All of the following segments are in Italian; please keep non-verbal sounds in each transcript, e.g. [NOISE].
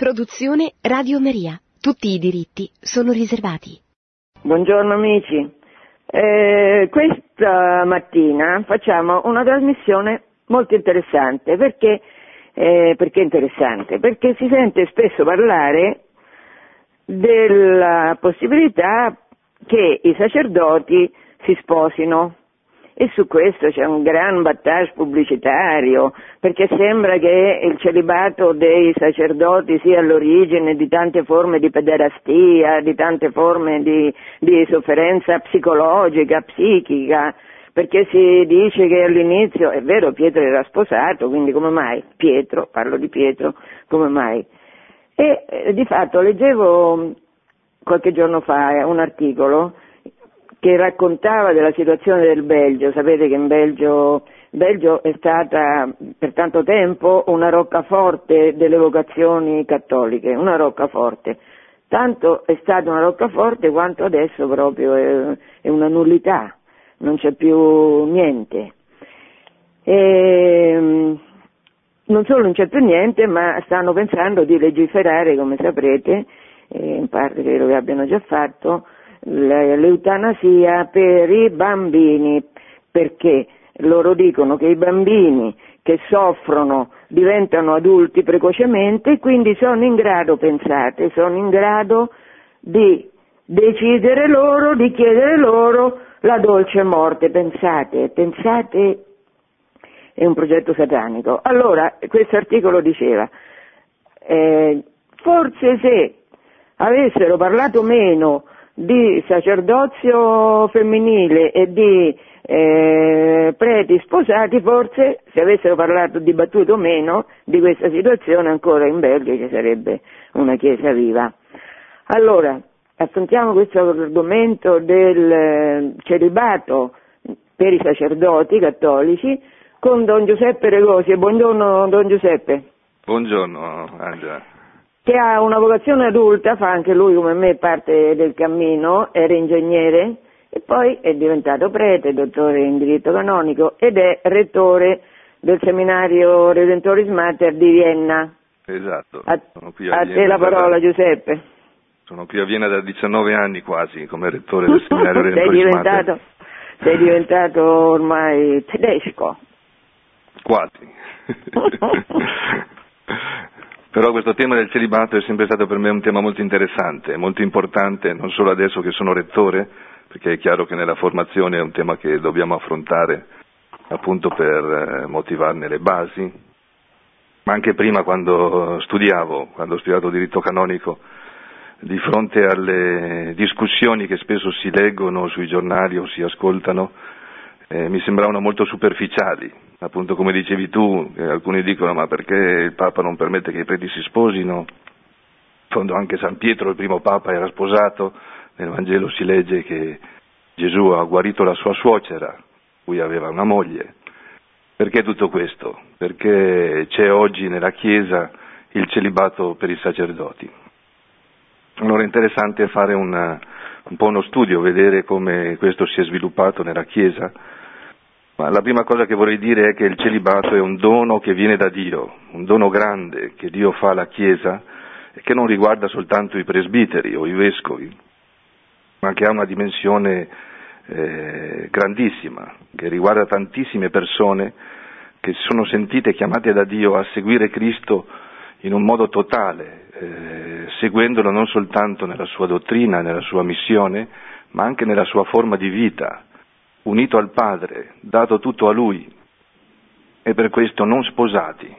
Produzione Radio Maria. Tutti i diritti sono riservati. Buongiorno amici. Eh, questa mattina facciamo una trasmissione molto interessante. Perché, eh, perché interessante? Perché si sente spesso parlare della possibilità che i sacerdoti si sposino e su questo c'è un gran battage pubblicitario, perché sembra che il celibato dei sacerdoti sia all'origine di tante forme di pederastia, di tante forme di, di sofferenza psicologica, psichica, perché si dice che all'inizio, è vero, Pietro era sposato, quindi come mai? Pietro, parlo di Pietro, come mai? E eh, di fatto leggevo qualche giorno fa un articolo che raccontava della situazione del Belgio. Sapete che in Belgio, Belgio è stata per tanto tempo una roccaforte delle vocazioni cattoliche, una roccaforte. Tanto è stata una roccaforte quanto adesso proprio è, è una nullità, non c'è più niente. E, non solo non c'è più niente, ma stanno pensando di legiferare, come saprete, in parte credo che abbiano già fatto, l'eutanasia per i bambini, perché loro dicono che i bambini che soffrono diventano adulti precocemente e quindi sono in grado, pensate, sono in grado di decidere loro, di chiedere loro la dolce morte, pensate, pensate, è un progetto satanico. Allora, questo articolo diceva, eh, forse se avessero parlato meno di sacerdozio femminile e di eh, preti sposati, forse se avessero parlato, dibattuto meno di questa situazione, ancora in Belgio ci sarebbe una chiesa viva. Allora, affrontiamo questo argomento del eh, celibato per i sacerdoti cattolici con Don Giuseppe Regosi. Buongiorno Don Giuseppe. Buongiorno Angela che ha una vocazione adulta, fa anche lui come me parte del cammino, era ingegnere e poi è diventato prete, dottore in diritto canonico ed è rettore del seminario Redentoris Mater di Vienna. Esatto. A, a, a te la parola da, Giuseppe. Sono qui a Vienna da 19 anni quasi come rettore del [LAUGHS] seminario Redentoris sei Mater. Sei diventato ormai tedesco. Quasi. [LAUGHS] Però questo tema del celibato è sempre stato per me un tema molto interessante, molto importante, non solo adesso che sono rettore, perché è chiaro che nella formazione è un tema che dobbiamo affrontare appunto per eh, motivarne le basi, ma anche prima quando studiavo, quando ho studiato diritto canonico, di fronte alle discussioni che spesso si leggono sui giornali o si ascoltano, eh, mi sembravano molto superficiali, appunto come dicevi tu, eh, alcuni dicono ma perché il Papa non permette che i preti si sposino? In fondo anche San Pietro, il primo Papa, era sposato, nel Vangelo si legge che Gesù ha guarito la sua suocera, cui aveva una moglie. Perché tutto questo? Perché c'è oggi nella Chiesa il celibato per i sacerdoti. Allora è interessante fare una, un po' uno studio, vedere come questo si è sviluppato nella Chiesa la prima cosa che vorrei dire è che il celibato è un dono che viene da Dio, un dono grande che Dio fa alla Chiesa e che non riguarda soltanto i presbiteri o i vescovi, ma che ha una dimensione eh, grandissima, che riguarda tantissime persone che si sono sentite chiamate da Dio a seguire Cristo in un modo totale, eh, seguendolo non soltanto nella sua dottrina, nella sua missione, ma anche nella sua forma di vita unito al Padre, dato tutto a Lui e per questo non sposati.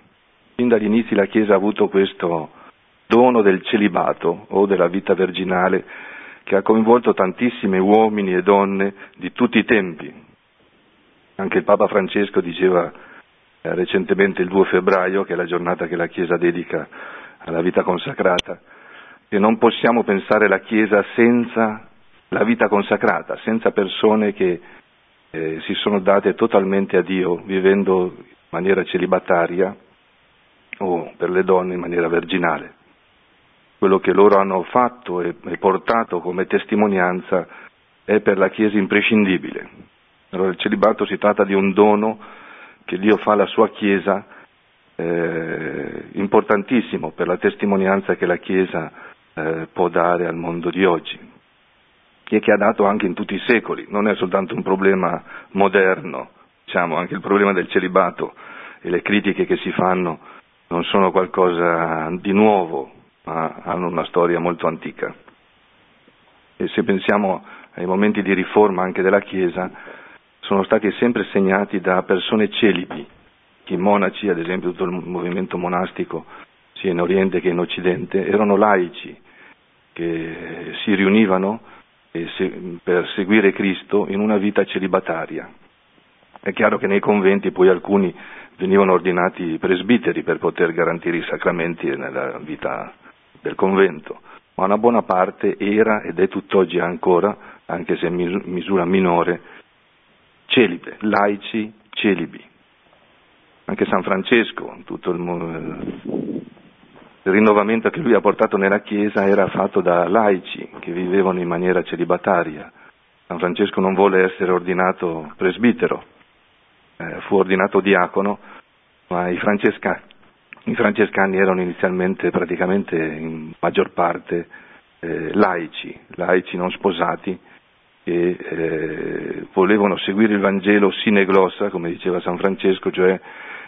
Fin dagli inizi la Chiesa ha avuto questo dono del celibato o della vita virginale che ha coinvolto tantissimi uomini e donne di tutti i tempi. Anche il Papa Francesco diceva eh, recentemente il 2 febbraio, che è la giornata che la Chiesa dedica alla vita consacrata, che non possiamo pensare la Chiesa senza la vita consacrata, senza persone che eh, si sono date totalmente a Dio, vivendo in maniera celibataria o per le donne in maniera virginale. Quello che loro hanno fatto e, e portato come testimonianza è per la Chiesa imprescindibile. Allora il celibato si tratta di un dono che Dio fa alla sua Chiesa eh, importantissimo per la testimonianza che la Chiesa eh, può dare al mondo di oggi che ha dato anche in tutti i secoli, non è soltanto un problema moderno, diciamo, anche il problema del celibato e le critiche che si fanno non sono qualcosa di nuovo, ma hanno una storia molto antica. E se pensiamo ai momenti di riforma anche della Chiesa, sono stati sempre segnati da persone celibi, i monaci, ad esempio tutto il movimento monastico, sia in Oriente che in Occidente, erano laici che si riunivano per seguire Cristo in una vita celibataria. È chiaro che nei conventi poi alcuni venivano ordinati presbiteri per poter garantire i sacramenti nella vita del convento, ma una buona parte era ed è tutt'oggi ancora, anche se in misura minore, celibe, laici celibi. Anche San Francesco, tutto il, il rinnovamento che lui ha portato nella Chiesa era fatto da laici che vivevano in maniera celibataria. San Francesco non vuole essere ordinato presbitero, eh, fu ordinato diacono, ma i francescani, i francescani, erano inizialmente praticamente in maggior parte eh, laici, laici non sposati, che eh, volevano seguire il Vangelo sine glossa, come diceva San Francesco, cioè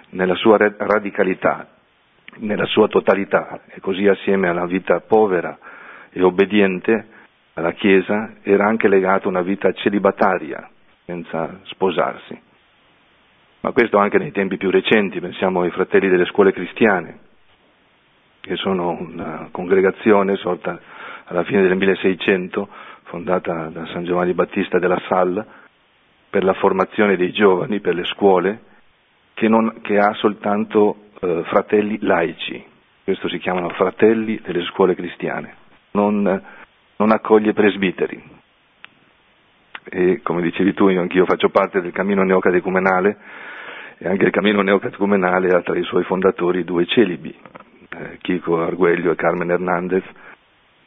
nella sua radicalità, nella sua totalità e così assieme alla vita povera e obbediente alla Chiesa era anche legata una vita celibataria, senza sposarsi. Ma questo anche nei tempi più recenti, pensiamo ai fratelli delle scuole cristiane, che sono una congregazione sorta alla fine del 1600, fondata da San Giovanni Battista della Salle, per la formazione dei giovani, per le scuole, che, non, che ha soltanto eh, fratelli laici, questo si chiamano fratelli delle scuole cristiane, non, non accoglie presbiteri. E come dicevi tu, io anch'io faccio parte del cammino neocatecumenale e anche il cammino neocatecumenale ha tra i suoi fondatori due celibi, eh, Chico Arguello e Carmen Hernandez,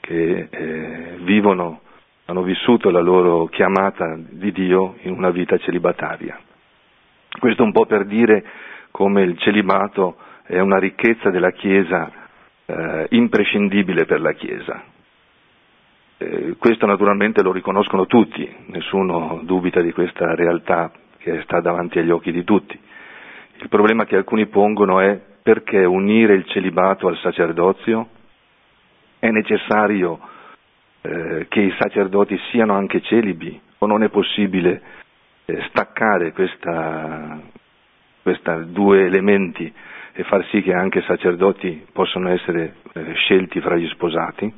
che eh, vivono, hanno vissuto la loro chiamata di Dio in una vita celibataria. Questo un po' per dire come il celibato è una ricchezza della Chiesa eh, imprescindibile per la Chiesa. Eh, questo naturalmente lo riconoscono tutti, nessuno dubita di questa realtà che sta davanti agli occhi di tutti. Il problema che alcuni pongono è perché unire il celibato al sacerdozio? È necessario eh, che i sacerdoti siano anche celibi o non è possibile eh, staccare questi due elementi e far sì che anche sacerdoti possano essere eh, scelti fra gli sposati.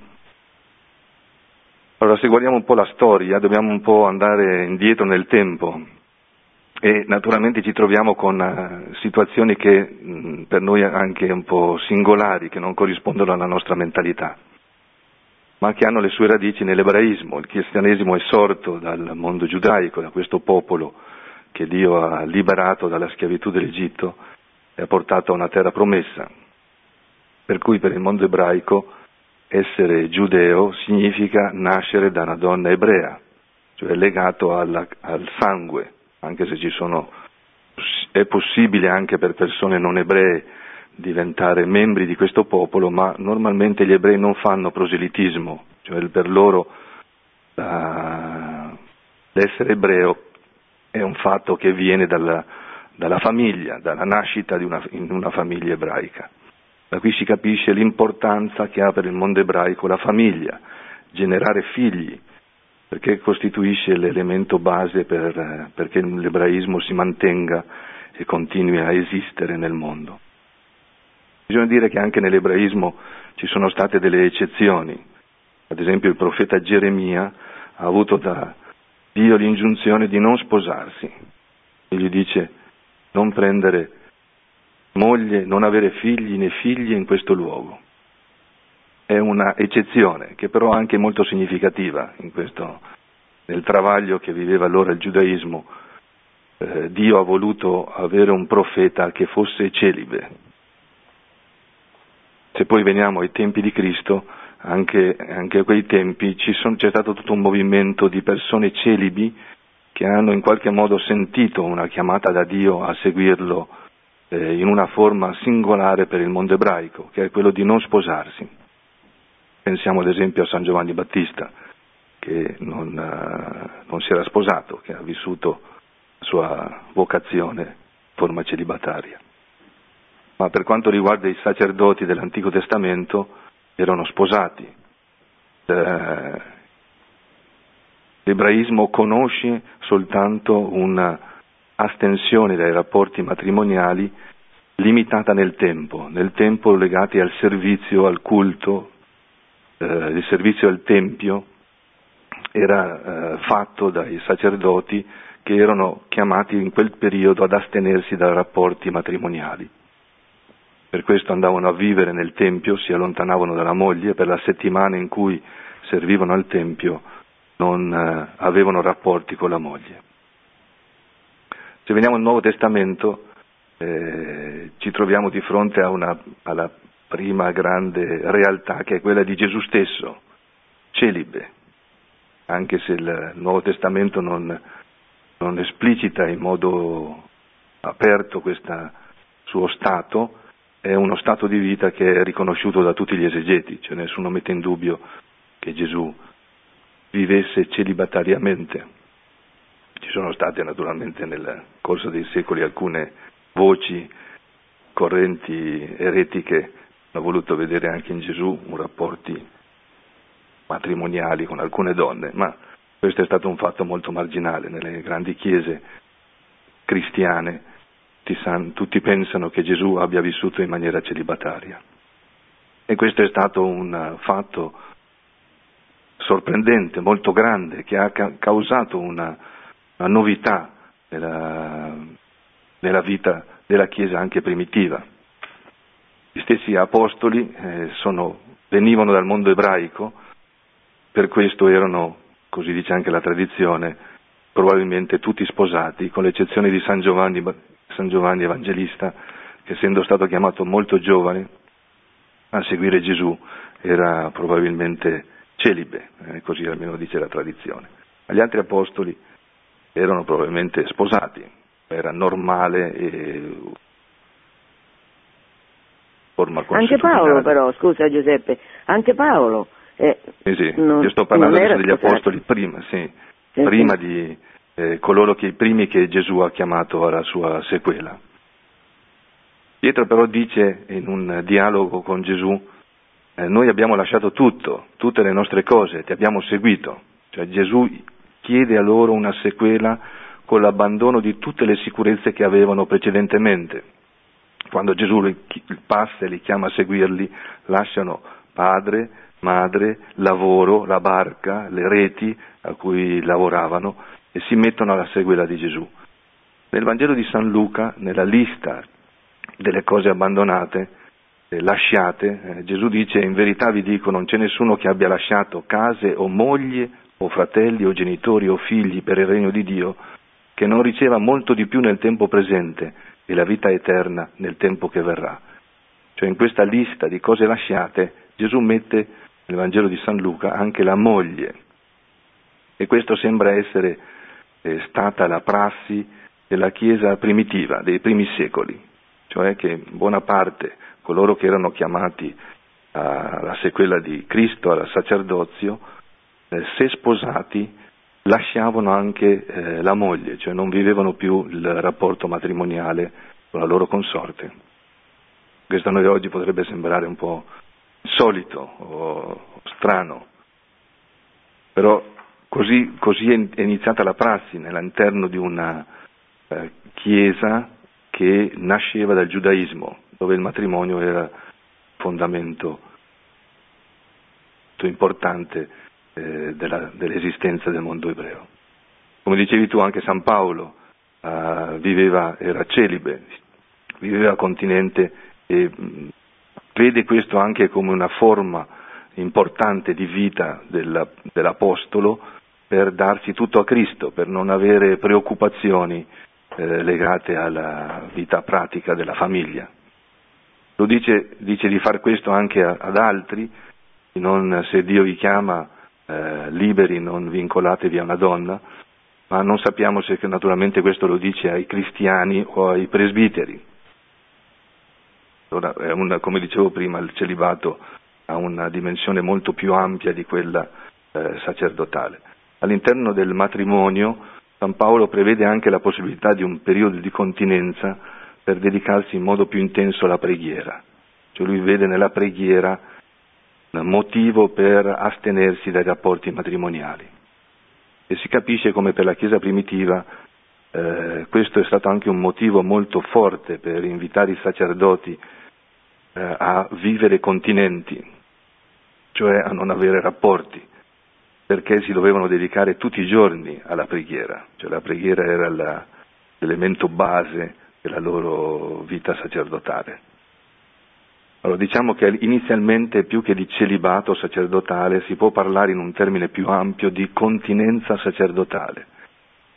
Allora, se guardiamo un po' la storia, dobbiamo un po' andare indietro nel tempo e naturalmente ci troviamo con uh, situazioni che mh, per noi anche un po' singolari, che non corrispondono alla nostra mentalità, ma che hanno le sue radici nell'ebraismo. Il cristianesimo è sorto dal mondo giudaico, da questo popolo che Dio ha liberato dalla schiavitù dell'Egitto e ha portato a una terra promessa. Per cui per il mondo ebraico essere giudeo significa nascere da una donna ebrea, cioè legato alla, al sangue, anche se ci sono, è possibile anche per persone non ebree diventare membri di questo popolo, ma normalmente gli ebrei non fanno proselitismo, cioè per loro uh, l'essere ebreo è un fatto che viene dalla, dalla famiglia, dalla nascita una, in una famiglia ebraica. Da qui si capisce l'importanza che ha per il mondo ebraico la famiglia, generare figli, perché costituisce l'elemento base per, perché l'ebraismo si mantenga e continui a esistere nel mondo. Bisogna dire che anche nell'ebraismo ci sono state delle eccezioni, ad esempio il profeta Geremia ha avuto da Dio l'ingiunzione di non sposarsi, e gli dice non prendere moglie, non avere figli né figlie in questo luogo. È una eccezione che però è anche molto significativa questo, nel travaglio che viveva allora il giudaismo. Eh, Dio ha voluto avere un profeta che fosse celibe. Se poi veniamo ai tempi di Cristo, anche, anche a quei tempi c'è stato tutto un movimento di persone celibi che hanno in qualche modo sentito una chiamata da Dio a seguirlo eh, in una forma singolare per il mondo ebraico, che è quello di non sposarsi. Pensiamo ad esempio a San Giovanni Battista, che non, uh, non si era sposato, che ha vissuto la sua vocazione in forma celibataria. Ma per quanto riguarda i sacerdoti dell'Antico Testamento, erano sposati. Eh, l'ebraismo conosce soltanto un'astensione dai rapporti matrimoniali limitata nel tempo, nel tempo legati al servizio, al culto, eh, il servizio al Tempio era eh, fatto dai sacerdoti che erano chiamati in quel periodo ad astenersi dai rapporti matrimoniali. Per questo andavano a vivere nel Tempio, si allontanavano dalla moglie, per la settimana in cui servivano al Tempio non eh, avevano rapporti con la moglie. Se veniamo al Nuovo Testamento eh, ci troviamo di fronte una, alla prima grande realtà che è quella di Gesù stesso, celibe, anche se il Nuovo Testamento non, non esplicita in modo aperto questo suo stato, è uno stato di vita che è riconosciuto da tutti gli esegeti, cioè nessuno mette in dubbio che Gesù vivesse celibatariamente. Ci sono state naturalmente nel corso dei secoli alcune voci, correnti eretiche hanno voluto vedere anche in Gesù un rapporti matrimoniali con alcune donne, ma questo è stato un fatto molto marginale nelle grandi chiese cristiane. Tutti pensano che Gesù abbia vissuto in maniera celibataria. E questo è stato un fatto sorprendente, molto grande, che ha causato una, una novità nella, nella, vita della Chiesa anche primitiva. Gli stessi apostoli eh, sono, venivano dal mondo ebraico, per questo erano, così dice anche la tradizione, probabilmente tutti sposati, con l'eccezione di San Giovanni, San Giovanni Evangelista, che essendo stato chiamato molto giovane a seguire Gesù, era probabilmente celibe, eh, così almeno dice la tradizione. Gli altri apostoli erano probabilmente sposati, era normale e forma Anche Paolo però, scusa Giuseppe, anche Paolo. Eh, sì, sì. Non, io sto parlando adesso degli sposato. apostoli prima, sì, sì prima di eh, coloro che i primi che Gesù ha chiamato alla sua sequela. Pietro però dice in un dialogo con Gesù, eh, noi abbiamo lasciato tutto, tutte le nostre cose, ti abbiamo seguito. Cioè Gesù chiede a loro una sequela con l'abbandono di tutte le sicurezze che avevano precedentemente. Quando Gesù passa e li chiama a seguirli, lasciano padre, madre, lavoro, la barca, le reti a cui lavoravano e si mettono alla sequela di Gesù. Nel Vangelo di San Luca, nella lista delle cose abbandonate, lasciate, eh, Gesù dice in verità vi dico non c'è nessuno che abbia lasciato case o moglie o fratelli o genitori o figli per il regno di Dio che non riceva molto di più nel tempo presente e la vita eterna nel tempo che verrà. Cioè in questa lista di cose lasciate Gesù mette nel Vangelo di San Luca anche la moglie e questo sembra essere eh, stata la prassi della Chiesa primitiva, dei primi secoli, cioè che buona parte coloro che erano chiamati alla sequela di Cristo, al sacerdozio, eh, se sposati lasciavano anche eh, la moglie, cioè non vivevano più il rapporto matrimoniale con la loro consorte. Questo a noi oggi potrebbe sembrare un po' solito o strano, però così, così è iniziata la prassi nell'interno di una eh, chiesa che nasceva dal giudaismo, dove il matrimonio era fondamento importante eh, della, dell'esistenza del mondo ebreo. Come dicevi tu, anche San Paolo eh, viveva, era celibe, viveva continente e mh, vede questo anche come una forma importante di vita della, dell'Apostolo per darsi tutto a Cristo, per non avere preoccupazioni eh, legate alla vita pratica della famiglia. Lo dice, dice di far questo anche ad altri, non, se Dio vi chiama eh, liberi, non vincolatevi a una donna, ma non sappiamo se naturalmente questo lo dice ai cristiani o ai presbiteri. Allora, una, come dicevo prima, il celibato ha una dimensione molto più ampia di quella eh, sacerdotale. All'interno del matrimonio San Paolo prevede anche la possibilità di un periodo di continenza per dedicarsi in modo più intenso alla preghiera. Cioè lui vede nella preghiera un motivo per astenersi dai rapporti matrimoniali. E si capisce come per la Chiesa primitiva eh, questo è stato anche un motivo molto forte per invitare i sacerdoti eh, a vivere continenti, cioè a non avere rapporti, perché si dovevano dedicare tutti i giorni alla preghiera, cioè la preghiera era la, l'elemento base della loro vita sacerdotale. Allora diciamo che inizialmente più che di celibato sacerdotale si può parlare in un termine più ampio di continenza sacerdotale,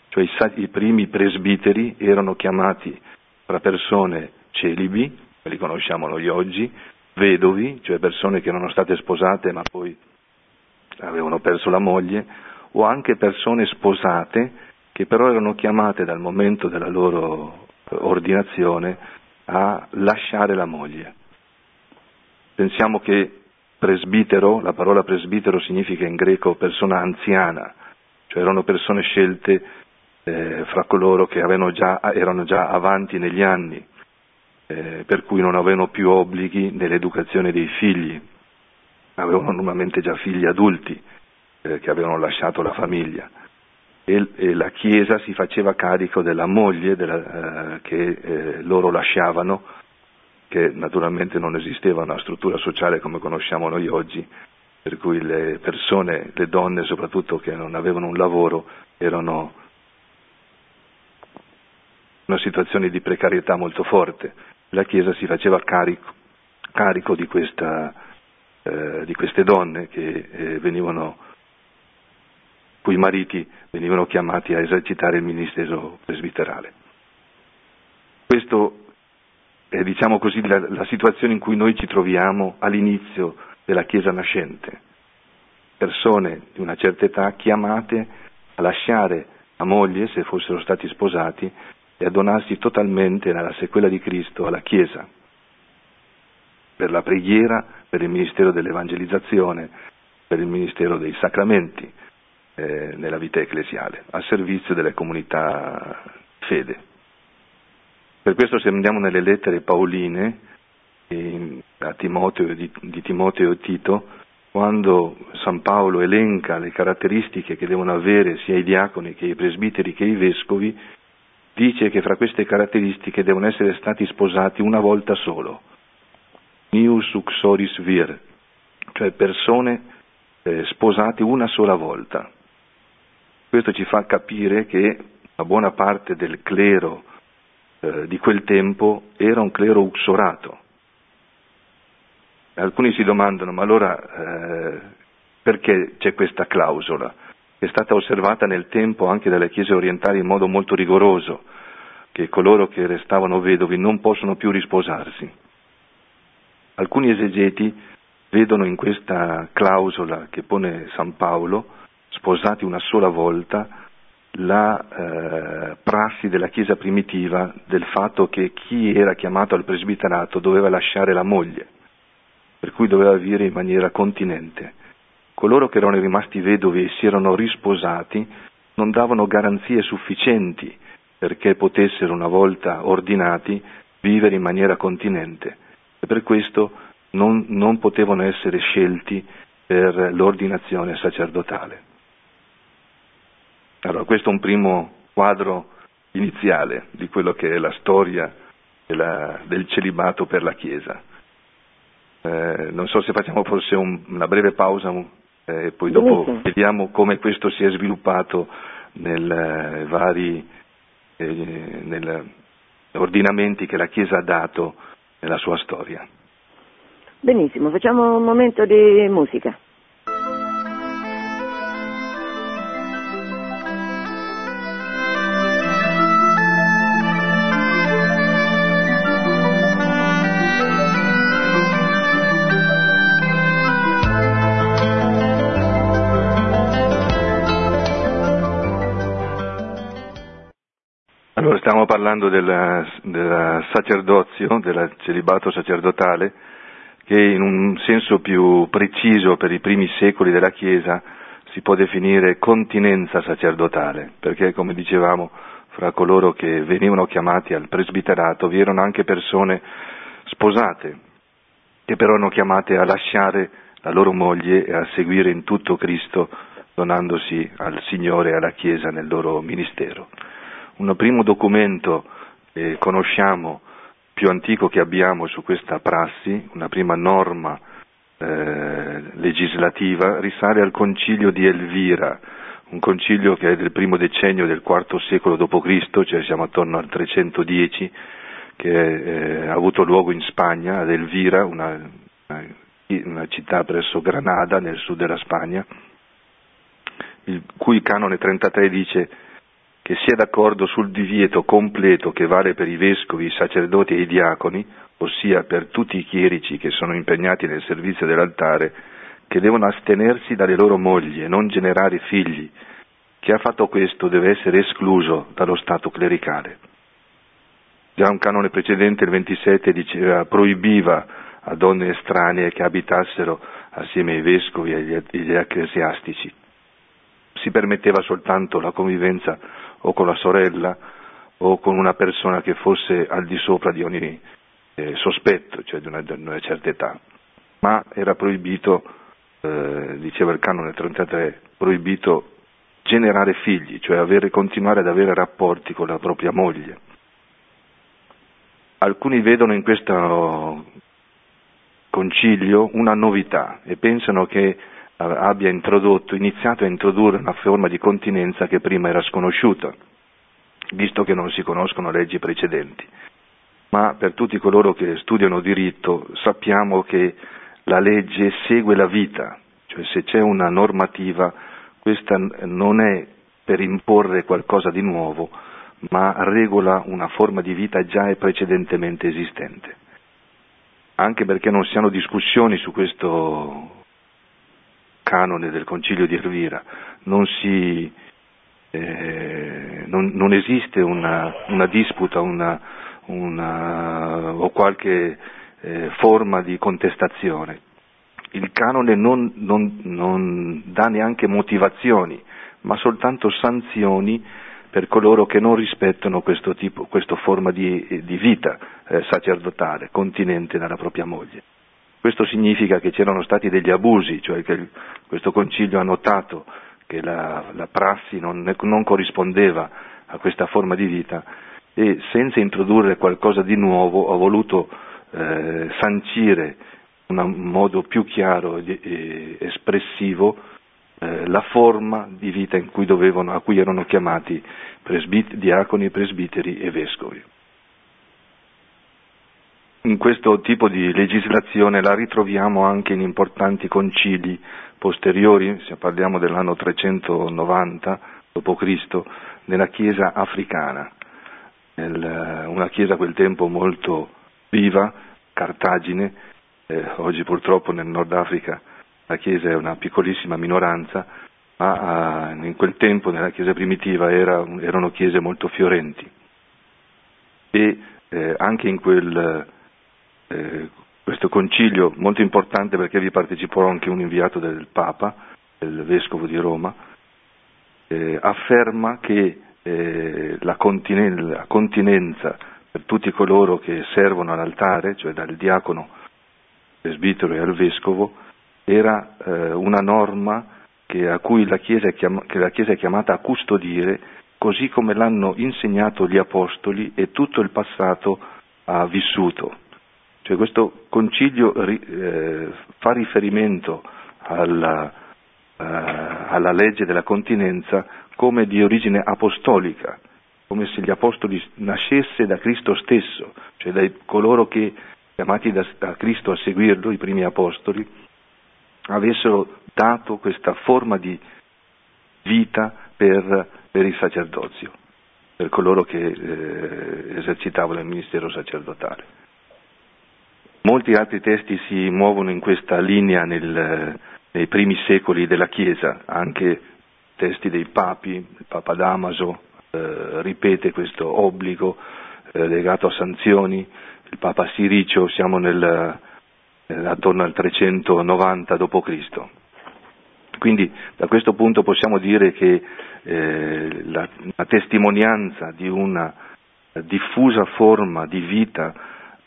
cioè i, i primi presbiteri erano chiamati tra persone celibi, li conosciamo noi oggi, vedovi, cioè persone che erano state sposate ma poi avevano perso la moglie, o anche persone sposate che però erano chiamate dal momento della loro ordinazione a lasciare la moglie. Pensiamo che presbitero, la parola presbitero significa in greco persona anziana, cioè erano persone scelte eh, fra coloro che già, erano già avanti negli anni, eh, per cui non avevano più obblighi nell'educazione dei figli, avevano normalmente già figli adulti eh, che avevano lasciato la famiglia e, e, la Chiesa si faceva carico della moglie della, eh, che eh, loro lasciavano, che naturalmente non esisteva una struttura sociale come conosciamo noi oggi, per cui le persone, le donne soprattutto che non avevano un lavoro, erano in una situazione di precarietà molto forte. La Chiesa si faceva carico, carico di questa eh, di queste donne che eh, venivano, cui mariti venivano chiamati a esercitare il ministero presbiterale. Questo è diciamo così la, la situazione in cui noi ci troviamo all'inizio della Chiesa nascente, persone di una certa età chiamate a lasciare la moglie, se fossero stati sposati, e a donarsi totalmente nella sequela di Cristo alla Chiesa, per la preghiera, per il Ministero dell'Evangelizzazione, per il Ministero dei Sacramenti eh, nella vita ecclesiale, a servizio delle comunità fede. Per questo se andiamo nelle lettere paoline in, a Timoteo, di, di Timoteo e Tito, quando San Paolo elenca le caratteristiche che devono avere sia i diaconi che i presbiteri che i vescovi, dice che fra queste caratteristiche devono essere stati sposati una volta solo nius uxoris vir, cioè persone eh, sposate una sola volta. Questo ci fa capire che una buona parte del clero eh, di quel tempo era un clero uxorato. Alcuni si domandano, ma allora eh, perché c'è questa clausola? È stata osservata nel tempo anche dalle chiese orientali in modo molto rigoroso, che coloro che restavano vedovi non possono più risposarsi. Alcuni esegeti vedono in questa clausola che pone San Paolo, sposati una sola volta, la eh, prassi della Chiesa primitiva del fatto che chi era chiamato al presbiterato doveva lasciare la moglie, per cui doveva vivere in maniera continente. Coloro che erano rimasti vedovi e si erano risposati non davano garanzie sufficienti perché potessero, una volta ordinati, vivere in maniera continente e per questo non, non potevano essere scelti per l'ordinazione sacerdotale. Allora, questo è un primo quadro iniziale di quello che è la storia della, del celibato per la Chiesa. Eh, non so se facciamo forse un, una breve pausa e eh, poi dopo Benissimo. vediamo come questo si è sviluppato nei eh, vari eh, nel ordinamenti che la Chiesa ha dato nella sua storia. Benissimo, facciamo un momento di musica. Parlando del, sacerdozio, del celibato sacerdotale, che in un senso più preciso per i primi secoli della Chiesa si può definire continenza sacerdotale, perché come dicevamo fra coloro che venivano chiamati al presbiterato vi erano anche persone sposate, che però erano chiamate a lasciare la loro moglie e a seguire in tutto Cristo, donandosi al Signore e alla Chiesa nel loro ministero. Un primo documento che conosciamo più antico che abbiamo su questa prassi, una prima norma eh, legislativa, risale al concilio di Elvira, un concilio che è del primo decennio del IV secolo d.C., cioè siamo attorno al 310, che eh, ha avuto luogo in Spagna, ad Elvira, una, una città presso Granada, nel sud della Spagna, il cui canone 33 dice che sia d'accordo sul divieto completo che vale per i vescovi, i sacerdoti e i diaconi, ossia per tutti i chierici che sono impegnati nel servizio dell'altare, che devono astenersi dalle loro mogli e non generare figli. Chi ha fatto questo deve essere escluso dallo Stato clericale. Già un canone precedente, il 27, diceva, proibiva a donne estranee che abitassero assieme ai vescovi e agli ecclesiastici. Si permetteva soltanto la convivenza o con la sorella o con una persona che fosse al di sopra di ogni eh, sospetto, cioè di una, di una, certa età. Ma era proibito, eh, diceva il canone 33, proibito generare figli, cioè avere, continuare ad avere rapporti con la propria moglie. Alcuni vedono in questo concilio una novità e pensano che abbia introdotto, iniziato a introdurre una forma di continenza che prima era sconosciuta, visto che non si conoscono leggi precedenti. Ma per tutti coloro che studiano diritto sappiamo che la legge segue la vita, cioè se c'è una normativa questa non è per imporre qualcosa di nuovo, ma regola una forma di vita già precedentemente esistente. Anche perché non si hanno discussioni su questo canone del concilio di Elvira, non, si, eh, non, non esiste una, una disputa una, una, o qualche eh, forma di contestazione. Il canone non, non dà neanche motivazioni, ma soltanto sanzioni per coloro che non rispettano questo tipo, questa forma di, di vita eh, sacerdotale, continente dalla propria moglie. Questo significa che c'erano stati degli abusi, cioè che questo concilio ha notato che la, la prassi non, non, corrispondeva a questa forma di vita e senza introdurre qualcosa di nuovo ha voluto eh, sancire in un modo più chiaro e espressivo eh, la forma di vita cui dovevano, a cui erano chiamati presbit- diaconi, presbiteri e vescovi in questo tipo di legislazione la ritroviamo anche in importanti concili posteriori, se parliamo dell'anno 390 d.C., nella Chiesa africana, nel, una Chiesa a quel tempo molto viva, Cartagine, eh, oggi purtroppo nel Nord Africa la Chiesa è una piccolissima minoranza, ma eh, in quel tempo nella Chiesa primitiva era, erano chiese molto fiorenti. E eh, anche in quel eh, questo concilio molto importante perché vi partecipò anche un inviato del Papa, il Vescovo di Roma, eh, afferma che eh, la, continen- la, continenza per tutti coloro che servono all'altare, cioè dal diacono, presbitero e al vescovo, era eh, una norma che, a cui la Chiesa, chiam- che la Chiesa è chiamata a custodire, così come l'hanno insegnato gli Apostoli e tutto il passato ha vissuto. Cioè questo concilio eh, fa riferimento alla, eh, alla legge della continenza come di origine apostolica, come se gli apostoli nascesse da Cristo stesso, cioè da coloro che, chiamati da, da Cristo a seguirlo, i primi apostoli, avessero dato questa forma di vita per, per il sacerdozio, per coloro che eh, esercitavano il ministero sacerdotale. Molti altri testi si muovono in questa linea nel, nei primi secoli della Chiesa, anche testi dei papi, il Papa Damaso, eh, ripete questo obbligo eh, legato a sanzioni, il Papa Siricio, siamo nel, eh, attorno al 390 d.C. Quindi da questo punto possiamo dire che eh, la, la, testimonianza di una diffusa forma di vita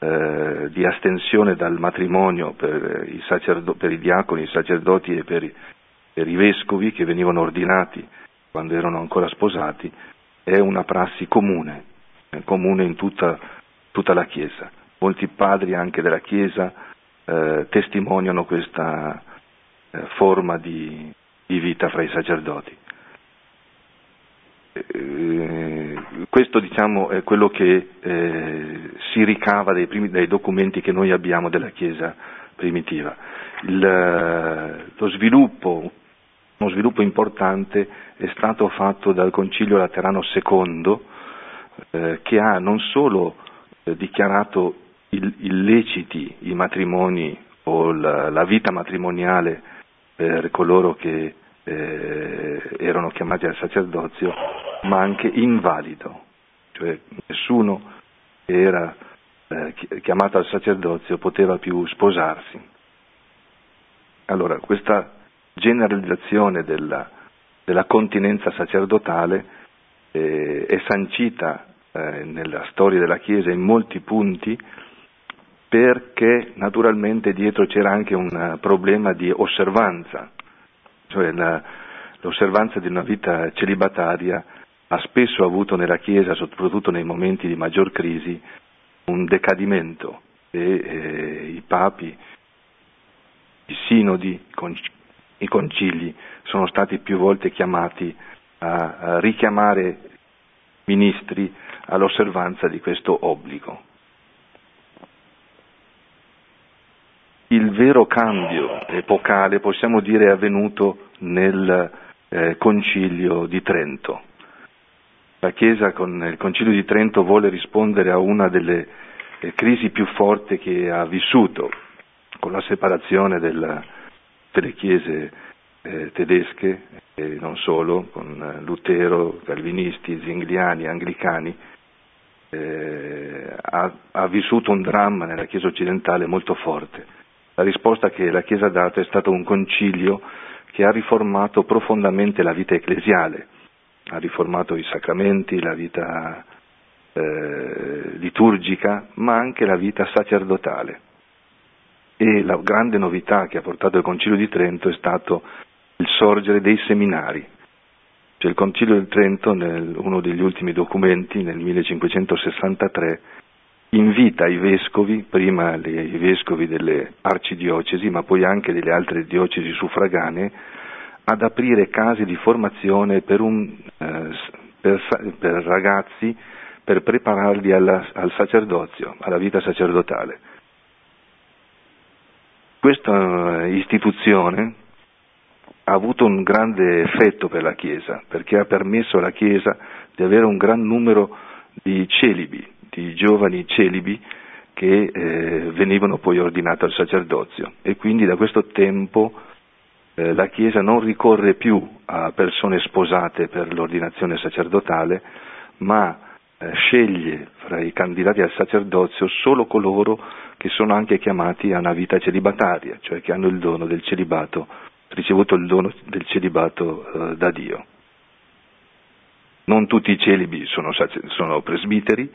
eh, di astensione dal matrimonio per i, sacerdo- per i, diaconi, i sacerdoti e per i, per i vescovi che venivano ordinati quando erano ancora sposati, è una prassi comune, comune in tutta, tutta, la Chiesa. Molti padri anche della Chiesa eh, testimoniano questa eh, forma di, di, vita fra i sacerdoti. Eh, questo diciamo, è quello che eh, si ricava dai, primi, dai documenti che noi abbiamo della Chiesa primitiva. Il, lo sviluppo uno sviluppo importante è stato fatto dal Concilio Laterano II, eh, che ha non solo eh, dichiarato il, illeciti i matrimoni o la, la, vita matrimoniale per coloro che eh, erano chiamati al sacerdozio, ma anche invalido, cioè nessuno che era eh, chiamato al sacerdozio poteva più sposarsi. Allora, questa generalizzazione della, della continenza sacerdotale eh, è sancita eh, nella storia della Chiesa in molti punti perché naturalmente dietro c'era anche un problema di osservanza, cioè la, l'osservanza di una vita celibataria ha spesso avuto nella Chiesa, soprattutto nei momenti di maggior crisi, un decadimento e eh, i papi, i sinodi i concili sono stati più volte chiamati a, a richiamare ministri all'osservanza di questo obbligo. Il vero cambio epocale possiamo dire è avvenuto nel eh, concilio di Trento. La Chiesa con il concilio di Trento vuole rispondere a una delle eh, crisi più forti che ha vissuto, con la separazione del, tutte le chiese eh, tedesche e non solo, con Lutero, calvinisti, zingliani, anglicani, eh, ha, ha, vissuto un dramma nella Chiesa occidentale molto forte. La risposta che la Chiesa ha dato è stato un concilio che ha riformato profondamente la vita ecclesiale, ha riformato i sacramenti, la vita eh, liturgica, ma anche la vita sacerdotale e la grande novità che ha portato il Concilio di Trento è stato il sorgere dei seminari. Cioè il Concilio di Trento, in uno degli ultimi documenti, nel 1563, invita i vescovi, prima i vescovi delle arcidiocesi, ma poi anche delle altre diocesi suffraganee, ad aprire case di formazione per, un, eh, per, per ragazzi per prepararli alla, al sacerdozio, alla vita sacerdotale. Questa istituzione ha avuto un grande effetto per la Chiesa, perché ha permesso alla Chiesa di avere un gran numero di celibi, di giovani celibi che eh, venivano poi ordinati al sacerdozio e quindi da questo tempo eh, la Chiesa non ricorre più a persone sposate per l'ordinazione sacerdotale, ma eh, sceglie fra i candidati al sacerdozio solo coloro che sono anche chiamati a una vita celibataria, cioè che hanno il dono del celibato, ricevuto il dono del celibato eh, da Dio. Non tutti i celibi sono, sono presbiteri,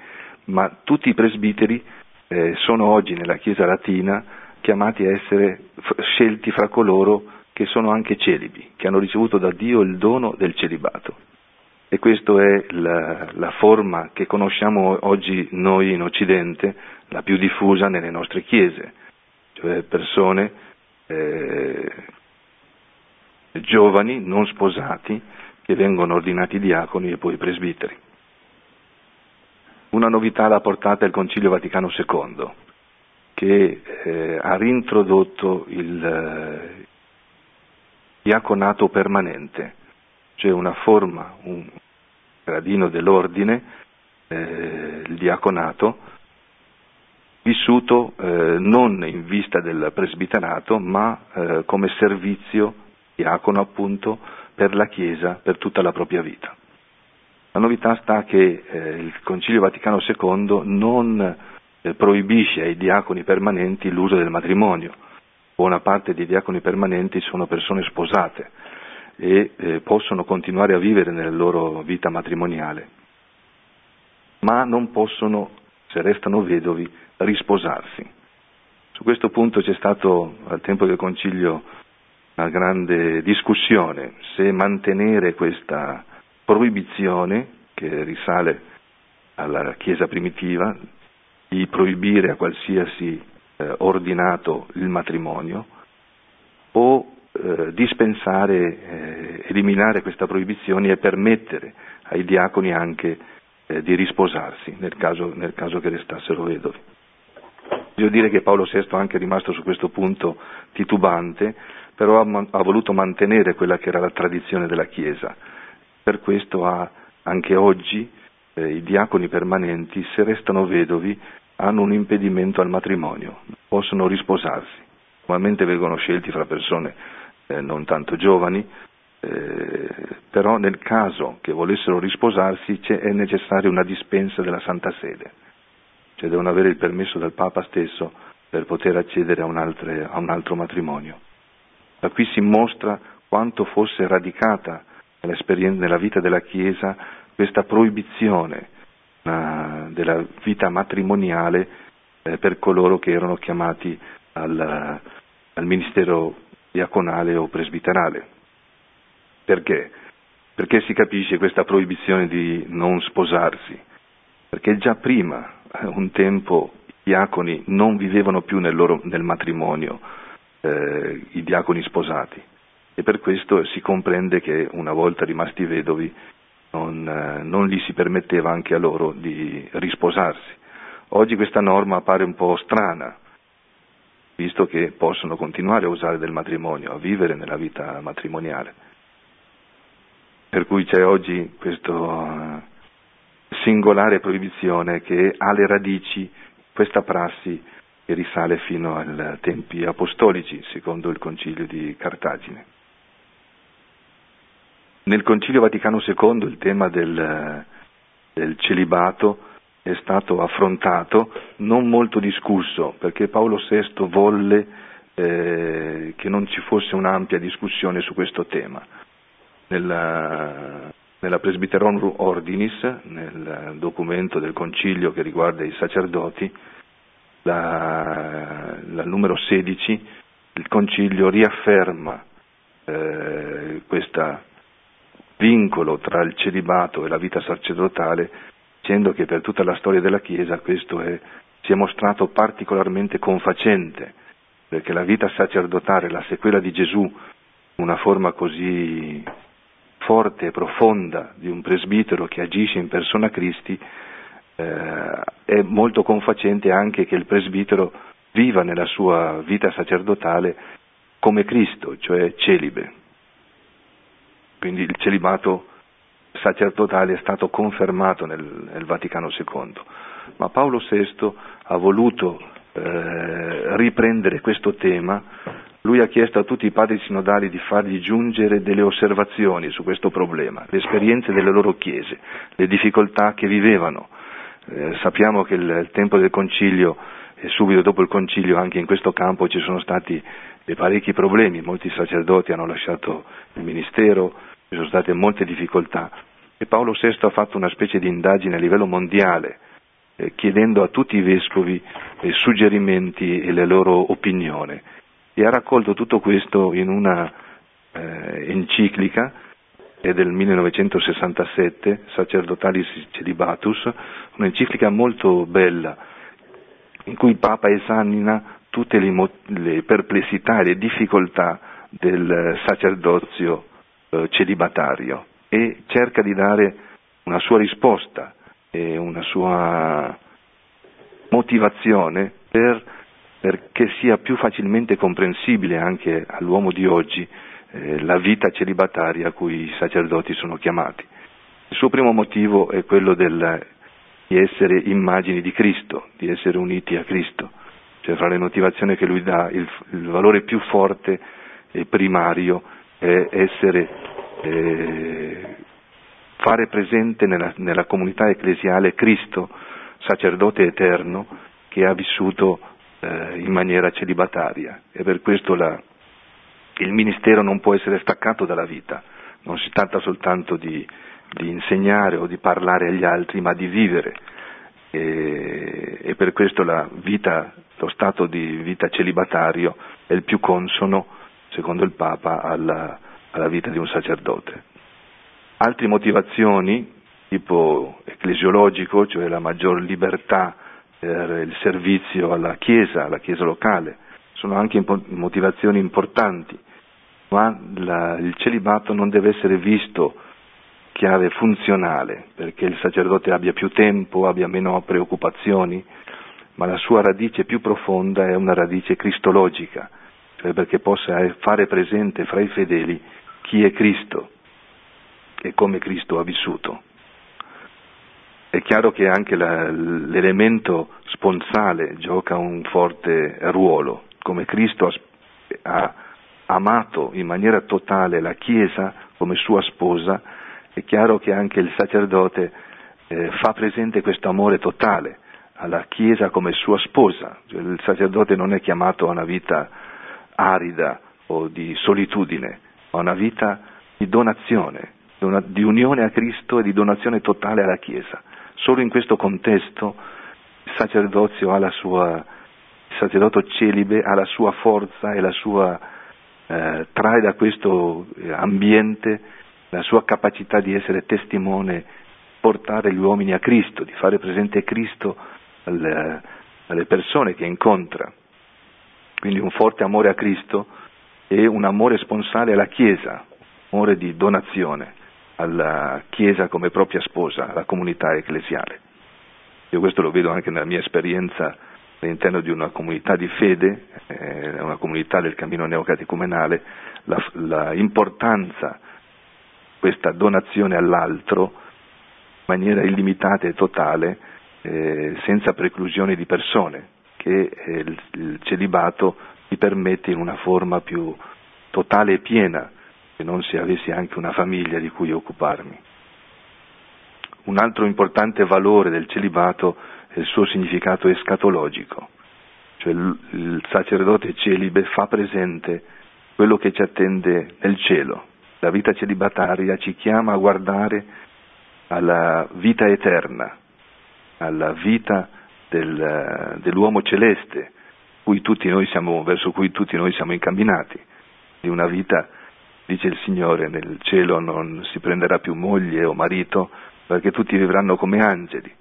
ma tutti i presbiteri eh, sono oggi nella Chiesa latina chiamati a essere f- scelti fra coloro che sono anche celibi, che hanno ricevuto da Dio il dono del celibato. E questa è la, la forma che conosciamo oggi noi in Occidente, la più diffusa nelle nostre chiese, cioè persone eh, giovani, non sposati, che vengono ordinati diaconi e poi presbiteri. Una novità l'ha portata il Concilio Vaticano II, che eh, ha rintrodotto il eh, diaconato permanente, cioè una forma, un gradino dell'ordine, eh, il diaconato, vissuto eh, non in vista del presbiterato, ma eh, come servizio diacono appunto per la Chiesa per tutta la propria vita. La novità sta che eh, il Concilio Vaticano II non eh, proibisce ai diaconi permanenti l'uso del matrimonio. Buona parte dei diaconi permanenti sono persone sposate e eh, possono continuare a vivere nella loro vita matrimoniale, ma non possono, se restano vedovi, risposarsi. Su questo punto c'è stato al tempo del Concilio una grande discussione se mantenere questa proibizione che risale alla Chiesa primitiva di proibire a qualsiasi eh, ordinato il matrimonio o eh, dispensare, eh, eliminare questa proibizione e permettere ai diaconi anche eh, di risposarsi nel caso, nel caso che restassero vedovi. Devo dire che Paolo VI è anche rimasto su questo punto titubante, però ha, ha voluto mantenere quella che era la tradizione della Chiesa per questo ha, anche oggi eh, i diaconi permanenti, se restano vedovi, hanno un impedimento al matrimonio, possono risposarsi. Normalmente vengono scelti fra persone eh, non tanto giovani, eh, però nel caso che volessero risposarsi è necessaria una dispensa della Santa Sede, cioè devono avere il permesso del Papa stesso per poter accedere a un, altre, a un altro matrimonio. Da qui si mostra quanto fosse radicata nella vita della Chiesa questa proibizione uh, della vita matrimoniale eh, per coloro che erano chiamati al, al ministero diaconale o presbiterale. Perché? Perché si capisce questa proibizione di non sposarsi? Perché già prima, eh, un tempo, i diaconi non vivevano più nel, loro, nel matrimonio, eh, i diaconi sposati e per questo si comprende che una volta rimasti vedovi non, eh, non gli si permetteva anche a loro di risposarsi. Oggi questa norma appare un po' strana, visto che possono continuare a usare del matrimonio, a vivere nella vita matrimoniale. Per cui c'è oggi questa eh, singolare proibizione che ha le radici, questa prassi che risale fino ai tempi apostolici, secondo il concilio di Cartagine. Nel Concilio Vaticano II il tema del, del celibato è stato affrontato, non molto discusso, perché Paolo VI volle eh, che non ci fosse un'ampia discussione su questo tema. Nella, nella Presbyterorum Ordinis, nel documento del Concilio che riguarda i sacerdoti, la, la numero 16, il Concilio riafferma eh, questa vincolo tra il celibato e la vita sacerdotale, dicendo che per tutta la storia della Chiesa questo è, si è mostrato particolarmente confacente, perché la vita sacerdotale, la sequela di Gesù, una forma così forte e profonda di un presbitero che agisce in persona Cristi, eh, è molto confacente anche che il presbitero viva nella sua vita sacerdotale come Cristo, cioè celibe quindi il celibato sacerdotale è stato confermato nel, nel Vaticano II, ma Paolo VI ha voluto eh, riprendere questo tema, lui ha chiesto a tutti i padri sinodali di fargli giungere delle osservazioni su questo problema, le esperienze delle loro chiese, le difficoltà che vivevano. Eh, sappiamo che il, il tempo del concilio e subito dopo il concilio anche in questo campo ci sono stati parecchi problemi, molti sacerdoti hanno lasciato il ministero, ci sono state molte difficoltà. E Paolo VI ha fatto una specie di indagine a livello mondiale eh, chiedendo a tutti i vescovi eh, suggerimenti e le loro opinioni e ha raccolto tutto questo in una eh, enciclica è del 1967, Sacerdotalis Celibatus, un'enciclica molto bella in cui il Papa esamina tutte le, le perplessità e le difficoltà del sacerdozio eh, celibatario e cerca di dare una sua risposta e una sua motivazione per, perché sia più facilmente comprensibile anche all'uomo di oggi eh, la vita celibataria a cui i sacerdoti sono chiamati. Il suo primo motivo è quello del, di essere immagini di Cristo, di essere uniti a Cristo, cioè fra le motivazioni che lui dà il, il valore più forte e primario è essere eh, fare presente nella, nella comunità ecclesiale Cristo, sacerdote eterno, che ha vissuto eh, in maniera celibataria e per questo la, il ministero non può essere staccato dalla vita, non si tratta soltanto di, di insegnare o di parlare agli altri, ma di vivere. E, e per questo vita, lo stato di vita celibatario è il più consono, secondo il Papa, alla, alla vita di un sacerdote. Altre motivazioni, tipo ecclesiologico, cioè la maggior libertà per il servizio alla Chiesa, alla Chiesa locale, sono anche motivazioni importanti, ma la, il celibato non deve essere visto chiave funzionale, perché il sacerdote abbia più tempo, abbia meno preoccupazioni, ma la sua radice più profonda è una radice cristologica, cioè perché possa fare presente fra i fedeli chi è Cristo e come Cristo ha vissuto. È chiaro che anche la, l'elemento sponsale gioca un forte ruolo, come Cristo ha, amato in maniera totale la Chiesa come sua sposa, è chiaro che anche il sacerdote eh, fa presente questo amore totale alla Chiesa come sua sposa. Cioè, il sacerdote non è chiamato a una vita arida o di solitudine, ma una vita di donazione, di unione a Cristo e di donazione totale alla Chiesa. Solo in questo contesto il sacerdozio ha la sua, il sacerdote celibe ha la sua forza e la sua, eh, trae da questo eh, ambiente la sua capacità di essere testimone, portare gli uomini a Cristo, di fare presente Cristo alle, alle persone che incontra. Quindi un forte amore a Cristo e un amore sponsale alla Chiesa, amore di donazione alla Chiesa come propria sposa, alla comunità ecclesiale. Io questo lo vedo anche nella mia esperienza all'interno di una comunità di fede, eh, una comunità del cammino neocatecumenale, la, la importanza questa donazione all'altro in maniera illimitata e totale, eh, senza preclusione di persone, che eh, il, celibato ti permette in una forma più totale e piena se non se avessi anche una famiglia di cui occuparmi. Un altro importante valore del celibato è il suo significato escatologico, cioè il sacerdote celibe fa presente quello che ci attende nel cielo. La vita celibataria ci chiama a guardare alla vita eterna, alla vita del, dell'uomo celeste cui siamo, verso cui tutti noi siamo incamminati, di una vita dice il Signore, nel cielo non si prenderà più moglie o marito, perché tutti vivranno come angeli,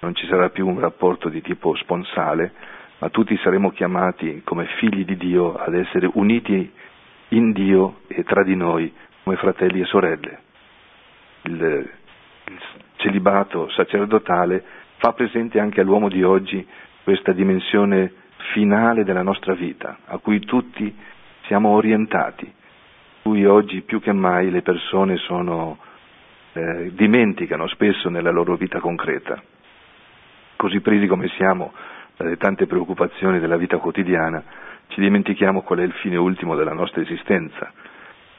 non ci sarà più un rapporto di tipo sponsale, ma tutti saremo chiamati come figli di Dio ad essere uniti in Dio e tra di noi come fratelli e sorelle. Il, il celibato sacerdotale fa presente anche all'uomo di oggi questa dimensione finale della nostra vita, a cui tutti siamo orientati cui oggi più che mai le persone sono, eh, dimenticano spesso nella loro vita concreta. Così presi come siamo dalle tante preoccupazioni della vita quotidiana, ci dimentichiamo qual è il fine ultimo della nostra esistenza.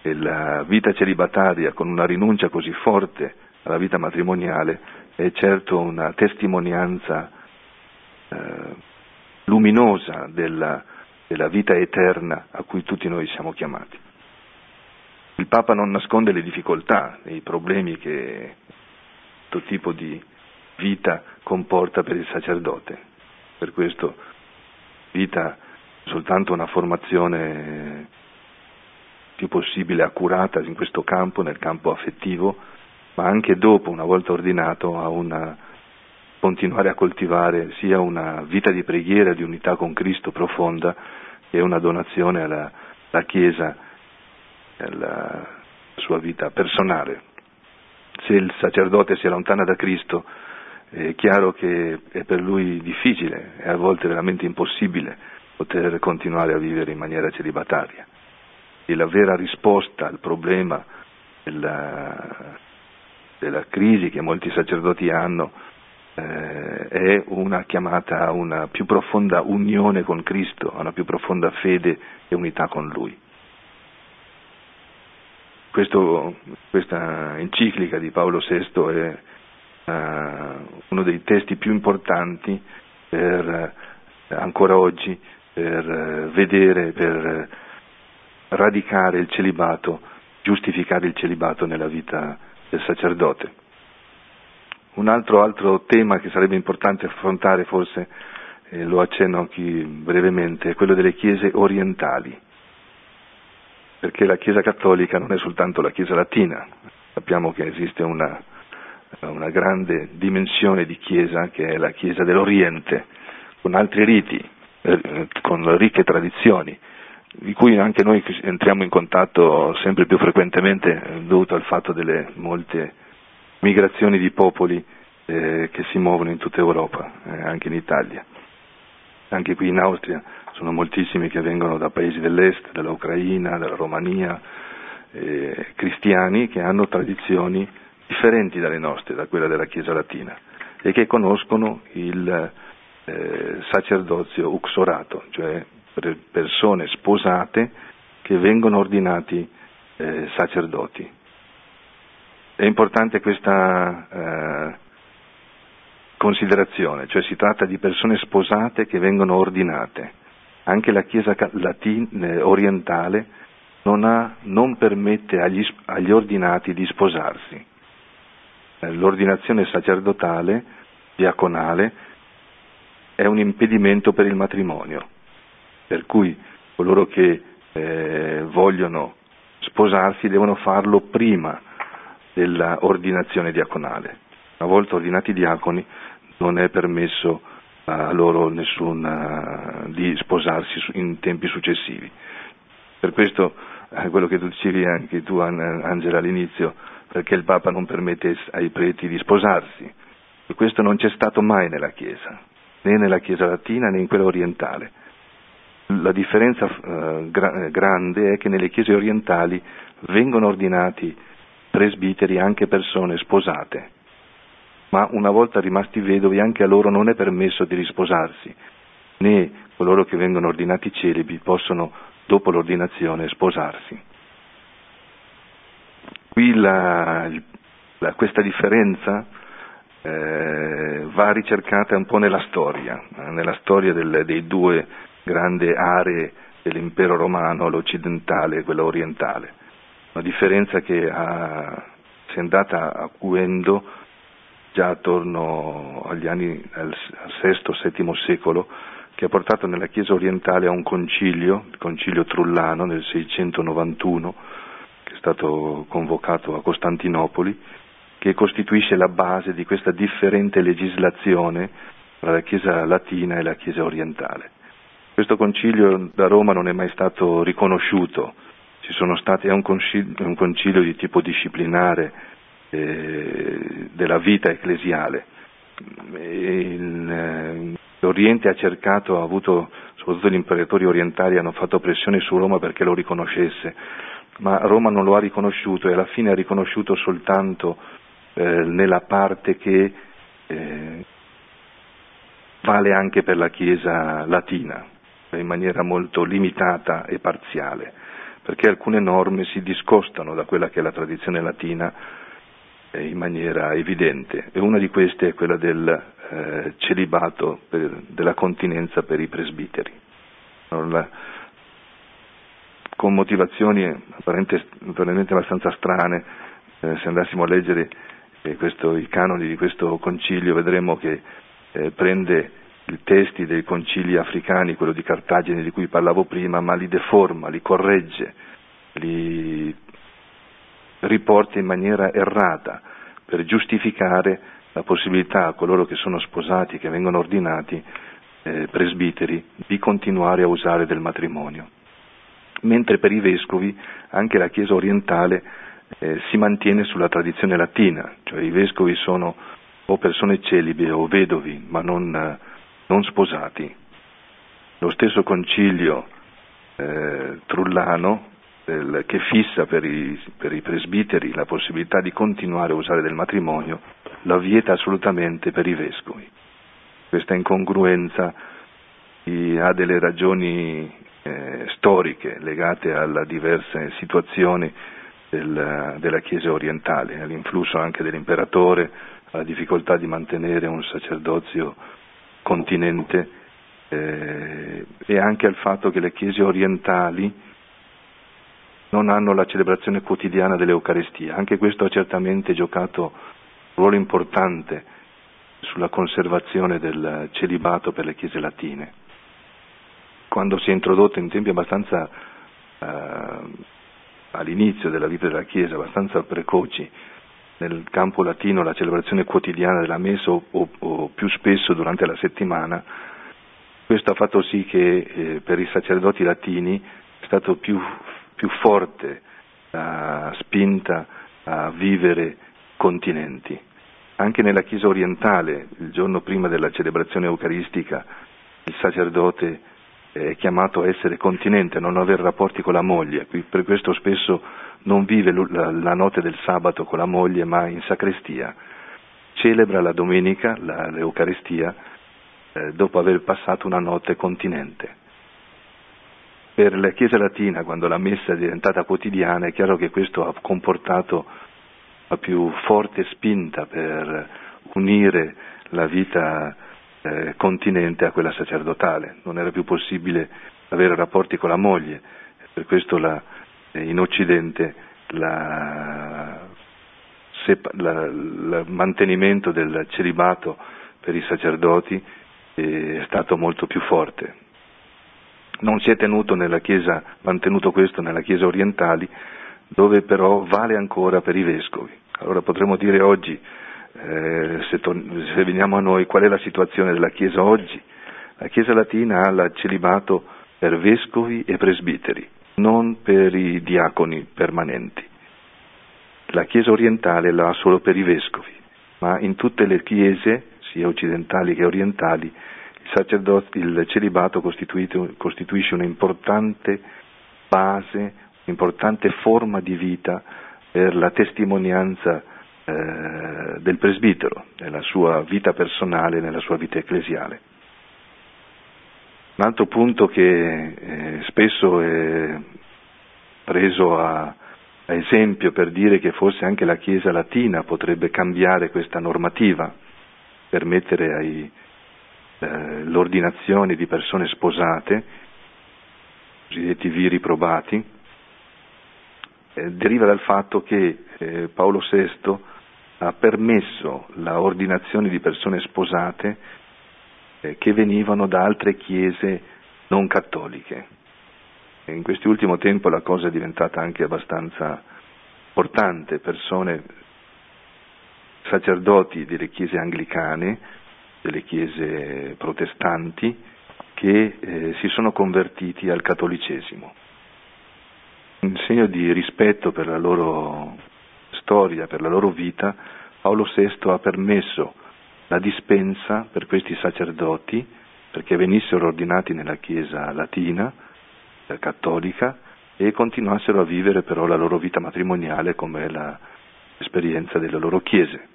E la vita celibataria con una rinuncia così forte alla vita matrimoniale è certo una testimonianza eh, luminosa della, della vita eterna a cui tutti noi siamo chiamati. Il Papa non nasconde le difficoltà i problemi che questo tipo di vita comporta per il sacerdote. Per questo vita soltanto una formazione più possibile accurata in questo campo, nel campo affettivo, ma anche dopo, una volta ordinato, a una, continuare a coltivare sia una vita di preghiera, di unità con Cristo profonda, che una donazione alla, alla Chiesa nella sua vita personale. Se il sacerdote si allontana da Cristo, è chiaro che è per lui difficile e a volte veramente impossibile poter continuare a vivere in maniera celibataria. E la vera risposta al problema della, della crisi che molti sacerdoti hanno eh, è una chiamata a una più profonda unione con Cristo, a una più profonda fede e unità con Lui. questo, questa enciclica di Paolo VI è uh, uno dei testi più importanti per, uh, ancora oggi per uh, vedere, per radicare il celibato, giustificare il celibato nella vita del sacerdote. Un altro, altro tema che sarebbe importante affrontare forse, eh, lo accenno qui brevemente, è quello delle chiese orientali, perché la Chiesa cattolica non è soltanto la Chiesa latina, sappiamo che esiste una, una grande dimensione di Chiesa che è la Chiesa dell'Oriente, con altri riti, eh, con ricche tradizioni, di cui anche noi entriamo in contatto sempre più frequentemente eh, dovuto al fatto delle molte migrazioni di popoli eh, che si muovono in tutta Europa, eh, anche in Italia. Anche qui in Austria sono moltissimi che vengono da paesi dell'est, dall'Ucraina, dalla Romania, eh, cristiani che hanno tradizioni differenti dalle nostre, da quella della Chiesa latina, e che conoscono il eh, sacerdozio uxorato, cioè persone sposate che vengono ordinati eh, sacerdoti. È importante questa eh, considerazione, cioè si tratta di persone sposate che vengono ordinate. Anche la Chiesa latin, eh, orientale non, ha, non permette agli, agli, ordinati di sposarsi. Eh, l'ordinazione sacerdotale, diaconale, è un impedimento per il matrimonio, per cui coloro che eh, vogliono sposarsi devono farlo prima dell'ordinazione diaconale. Una volta ordinati diaconi non è permesso a loro nessun, di sposarsi in tempi successivi. Per questo eh, quello che tu dicevi anche tu Angela all'inizio, perché il Papa non permette ai preti di sposarsi. E questo non c'è stato mai nella Chiesa, né nella Chiesa latina né in quella orientale. La differenza eh, gra- grande è che nelle chiese orientali vengono ordinati presbiteri anche persone sposate, ma una volta rimasti vedovi anche a loro non è permesso di risposarsi, né coloro che vengono ordinati celibi possono dopo l'ordinazione sposarsi. Qui la, la, questa differenza eh, va ricercata un po' nella storia, nella storia del, dei due grandi aree dell'impero romano, l'occidentale e quella orientale una differenza che ha, si è andata acuendo già attorno agli anni al VI-VII secolo, che ha portato nella Chiesa orientale a un concilio, il concilio trullano nel 691, che è stato convocato a Costantinopoli, che costituisce la base di questa differente legislazione tra la Chiesa latina e la Chiesa orientale. Questo concilio da Roma non è mai stato riconosciuto stati, è, un concilio, un concilio di tipo disciplinare eh, della vita ecclesiale. Il, eh, L'Oriente ha cercato, ha avuto, soprattutto gli imperatori orientali hanno fatto pressione su Roma perché lo riconoscesse, ma Roma non lo ha riconosciuto e alla fine ha riconosciuto soltanto eh, nella parte che eh, vale anche per la Chiesa latina, in maniera molto limitata e parziale perché alcune norme si discostano da quella che è la tradizione latina eh, in maniera evidente e una di queste è quella del eh, celibato, per, della continenza per i presbiteri. Allora, con motivazioni apparentemente abbastanza strane, eh, se andassimo a leggere eh, questo, i canoni di questo concilio vedremo che eh, prende i testi dei concili africani, quello di Cartagine di cui parlavo prima, ma li deforma, li corregge, li riporta in maniera errata per giustificare la possibilità a coloro che sono sposati, che vengono ordinati eh, presbiteri, di continuare a usare del matrimonio. Mentre per i vescovi anche la Chiesa orientale eh, si mantiene sulla tradizione latina, cioè i vescovi sono o persone celibe o vedovi, ma non eh, non sposati. Lo stesso concilio eh, trullano eh, che fissa per i, per i, presbiteri la possibilità di continuare a usare del matrimonio, la vieta assolutamente per i vescovi. Questa incongruenza ha delle ragioni eh, storiche legate alle diverse situazioni del, della Chiesa orientale, all'influsso anche dell'imperatore, alla difficoltà di mantenere un sacerdozio continente eh, e anche al fatto che le Chiese orientali non hanno la celebrazione quotidiana dell'Eucaristia. Anche questo ha certamente giocato un ruolo importante sulla conservazione del celibato per le chiese latine. Quando si è introdotto in tempi abbastanza eh, all'inizio della vita della Chiesa, abbastanza precoci, nel campo latino la celebrazione quotidiana della messa o, o, o più spesso durante la settimana, questo ha fatto sì che eh, per i sacerdoti latini è stato più, più forte la spinta a vivere continenti. Anche nella Chiesa orientale, il giorno prima della celebrazione eucaristica, il sacerdote è chiamato a essere continente, a non avere rapporti con la moglie, per questo spesso non vive la, notte del sabato con la moglie, ma in sacrestia. Celebra la domenica, la, l'Eucaristia, eh, dopo aver passato una notte continente. Per la Chiesa latina, quando la messa è diventata quotidiana, è chiaro che questo ha comportato la più forte spinta per unire la vita eh, continente a quella sacerdotale. Non era più possibile avere rapporti con la moglie, per questo la, eh, in Occidente il mantenimento del celibato per i sacerdoti è stato molto più forte. Non si è Chiesa, mantenuto questo nella Chiesa orientali, dove però vale ancora per i vescovi. Allora potremmo dire oggi, eh, se, to- se, veniamo a noi, qual è la situazione della Chiesa oggi? La Chiesa latina ha il celibato per vescovi e presbiteri, non per i diaconi permanenti. La Chiesa orientale l'ha solo per i vescovi, ma in tutte le chiese, sia occidentali che orientali, il, il celibato costituisce un'importante base importante forma di vita per la testimonianza eh, del presbitero nella sua vita personale, nella sua vita ecclesiale. Un altro punto che eh, spesso è preso a, a, esempio per dire che forse anche la Chiesa latina potrebbe cambiare questa normativa, permettere ai, eh, l'ordinazione di persone sposate, cosiddetti viri probati, eh, deriva dal fatto che eh, Paolo VI ha permesso la ordinazione di persone sposate eh, che venivano da altre chiese non cattoliche. E in quest'ultimo tempo la cosa è diventata anche abbastanza importante, persone, sacerdoti delle chiese anglicane, delle chiese protestanti, che eh, si sono convertiti al cattolicesimo in segno di rispetto per la loro storia, per la loro vita, Paolo VI ha permesso la dispensa per questi sacerdoti perché venissero ordinati nella Chiesa latina, eh, cattolica, e continuassero a vivere però la loro vita matrimoniale come l'esperienza delle loro chiese,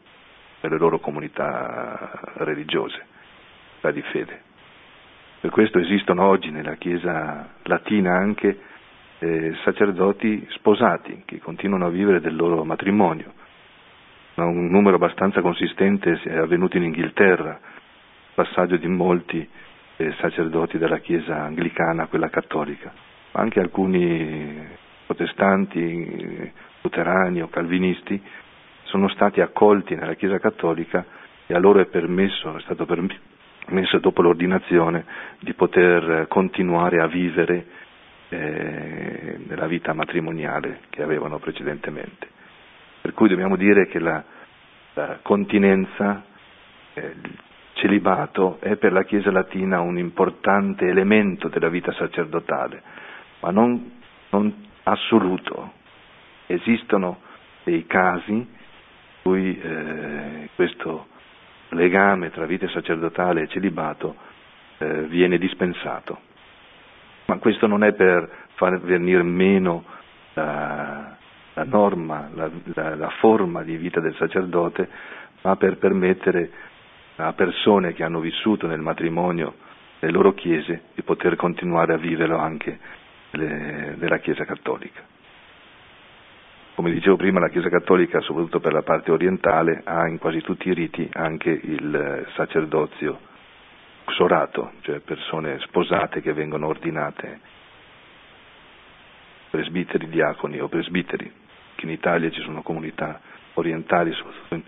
delle loro comunità religiose, di fede. Per questo esistono oggi nella Chiesa latina anche eh, sacerdoti sposati che continuano a vivere del loro matrimonio. Un numero abbastanza consistente è avvenuto in Inghilterra, passaggio di molti eh, sacerdoti dalla Chiesa anglicana a quella cattolica, ma anche alcuni protestanti, luterani o calvinisti sono stati accolti nella Chiesa cattolica e a loro è, permesso, è stato permesso dopo l'ordinazione di poter continuare a vivere eh, nella vita matrimoniale che avevano precedentemente. Per cui dobbiamo dire che la, la continenza, eh, il celibato è per la Chiesa latina un importante elemento della vita sacerdotale, ma non, non assoluto. Esistono dei casi in cui eh, questo legame tra vita sacerdotale e celibato eh, viene dispensato ma questo non è per far venire meno la, la norma, la, la, la, forma di vita del sacerdote, ma per permettere a persone che hanno vissuto nel matrimonio le loro chiese di poter continuare a viverlo anche le, nella Chiesa cattolica. come dicevo prima, la Chiesa Cattolica, soprattutto per la parte orientale, ha in quasi tutti i riti anche il eh, sacerdozio xorato, cioè persone sposate che vengono ordinate presbiteri, diaconi o presbiteri, che in Italia ci sono comunità orientali, soprattutto in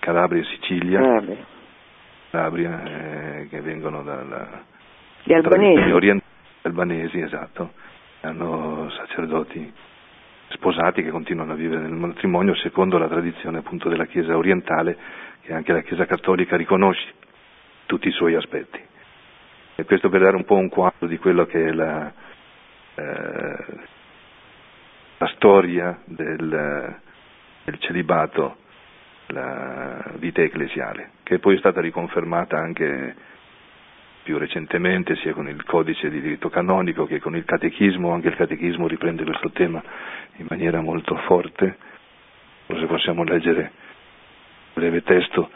Calabria e Sicilia, Calabria. Calabria eh, che vengono dalla Gli albanesi. orientali, albanesi, esatto, hanno sacerdoti sposati che continuano a vivere nel matrimonio secondo la tradizione appunto della Chiesa orientale che anche la Chiesa cattolica riconosce tutti i suoi aspetti. E questo per dare un po' un quadro di quello che è la, eh, la storia del, del celibato, la vita ecclesiale, che poi è stata riconfermata anche più recentemente sia con il codice di diritto canonico che con il catechismo, anche il catechismo riprende questo tema in maniera molto forte, forse possiamo leggere un breve testo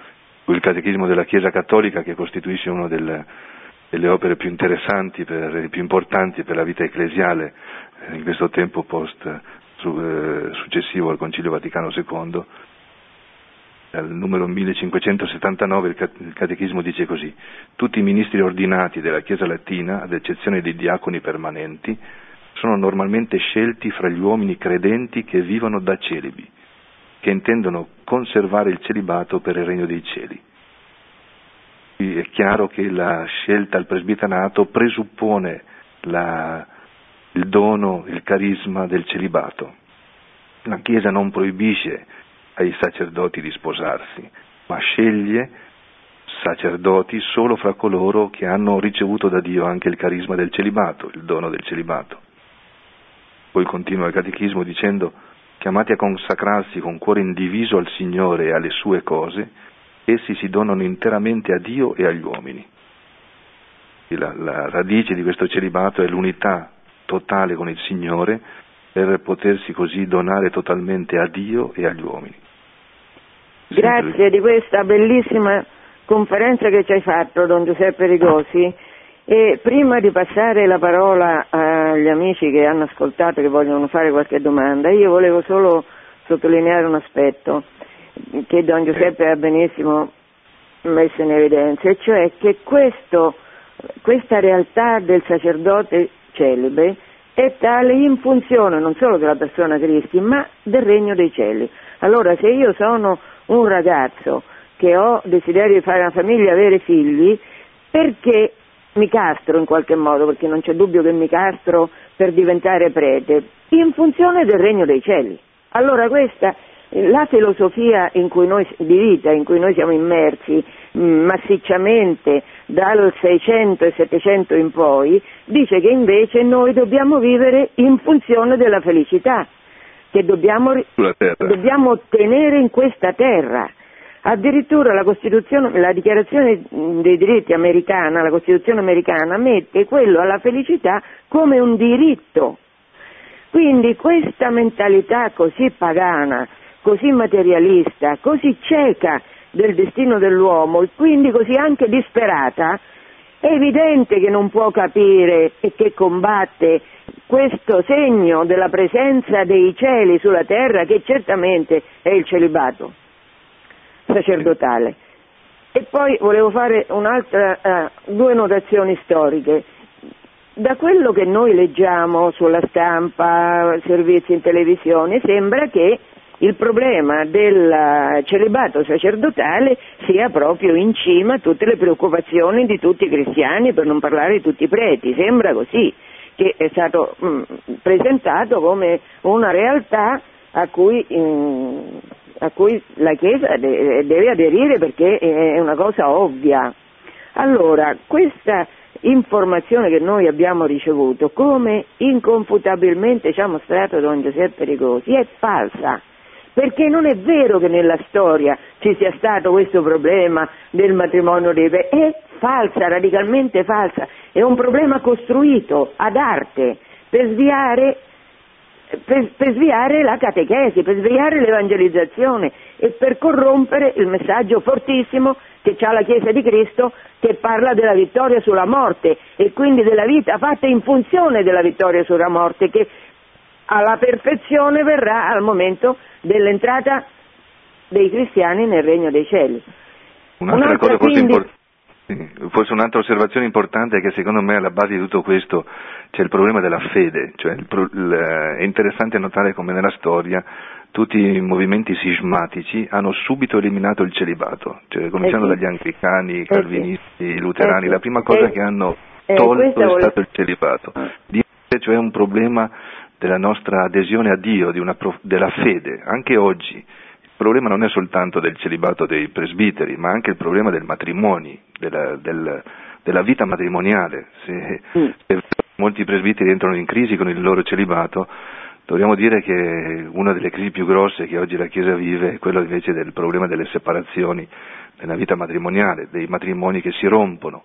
il catechismo della Chiesa Cattolica che costituisce una delle, delle opere più interessanti e più importanti per la vita ecclesiale eh, in questo tempo post su, eh, successivo al Concilio Vaticano II al numero 1579 il Catechismo dice così, tutti i ministri ordinati della Chiesa latina, ad eccezione dei diaconi permanenti, sono normalmente scelti fra gli uomini credenti che vivono da celibi, che intendono conservare il celibato per il regno dei cieli. Qui è chiaro che la scelta al presbitanato presuppone la, il dono, il carisma del celibato. La Chiesa non proibisce ai sacerdoti di sposarsi, ma sceglie sacerdoti solo fra coloro che hanno ricevuto da Dio anche il carisma del celibato, il dono del celibato. Poi continua il catechismo dicendo, chiamati a consacrarsi con cuore indiviso al Signore e alle sue cose, essi si donano interamente a Dio e agli uomini. La, la radice di questo celibato è l'unità totale con il Signore per potersi così donare totalmente a Dio e agli uomini. Grazie di questa bellissima conferenza che ci hai fatto, Don Giuseppe Rigosi. E prima di passare la parola agli amici che hanno ascoltato e che vogliono fare qualche domanda, io volevo solo sottolineare un aspetto che Don Giuseppe ha benissimo messo in evidenza, e cioè che questo, questa realtà del sacerdote celibe è tale in funzione non solo della persona Cristi, ma del regno dei cieli. Allora, se io sono un ragazzo che ho desiderio di fare una famiglia avere figli, perché mi castro in qualche modo, perché non c'è dubbio che mi castro per diventare prete, in funzione del regno dei cieli. Allora questa la filosofia in noi, di vita in cui noi siamo immersi mh, massicciamente dal 600 e 700 in poi, dice che invece noi dobbiamo vivere in funzione della felicità, che dobbiamo, dobbiamo ottenere in questa terra. Addirittura la, la dichiarazione dei diritti americana, la Costituzione americana, mette quello alla felicità come un diritto. Quindi questa mentalità così pagana, così materialista, così cieca del destino dell'uomo e quindi così anche disperata, è evidente che non può capire e che combatte questo segno della presenza dei cieli sulla terra che certamente è il celibato sacerdotale. E poi volevo fare uh, due notazioni storiche. Da quello che noi leggiamo sulla stampa, servizi in televisione, sembra che il problema del celibato sacerdotale sia proprio in cima a tutte le preoccupazioni di tutti i cristiani, per non parlare di tutti i preti. Sembra così, che è stato mh, mm, presentato come una realtà a cui, mh, mm, a cui la Chiesa de- deve aderire perché è una cosa ovvia. Allora, questa informazione che noi abbiamo ricevuto, come inconfutabilmente ci ha mostrato Don Giuseppe Rigosi, è falsa perché non è vero che nella storia ci sia stato questo problema del matrimonio dei pe- è falsa, radicalmente falsa, è un problema costruito ad arte per sviare, per, per sviare la catechesi, per sviare l'evangelizzazione e per corrompere il messaggio fortissimo che ha la Chiesa di Cristo che parla della vittoria sulla morte e quindi della vita fatta in funzione della vittoria sulla morte che alla perfezione verrà al momento dell'entrata dei cristiani nel regno dei cieli. Un'altra, Un'altra cosa quindi... forse importante Forse un'altra osservazione importante è che secondo me alla base di tutto questo c'è il problema della fede, cioè il, il, è interessante notare come nella storia tutti i movimenti sismatici hanno subito eliminato il celibato, cioè, cominciando eh sì. dagli anglicani, i calvinisti, i luterani, eh sì. la prima cosa eh, che hanno eh, tolto è stato il celibato. Di cioè un problema della nostra adesione a Dio, prof... della fede, anche oggi il problema non è soltanto del celibato dei presbiteri, ma anche il problema del matrimonio, della, del, della vita matrimoniale. Se, mm. se, molti presbiteri entrano in crisi con il loro celibato, dobbiamo dire che una delle crisi più grosse che oggi la Chiesa vive è quella invece del problema delle separazioni nella vita matrimoniale, dei matrimoni che si rompono.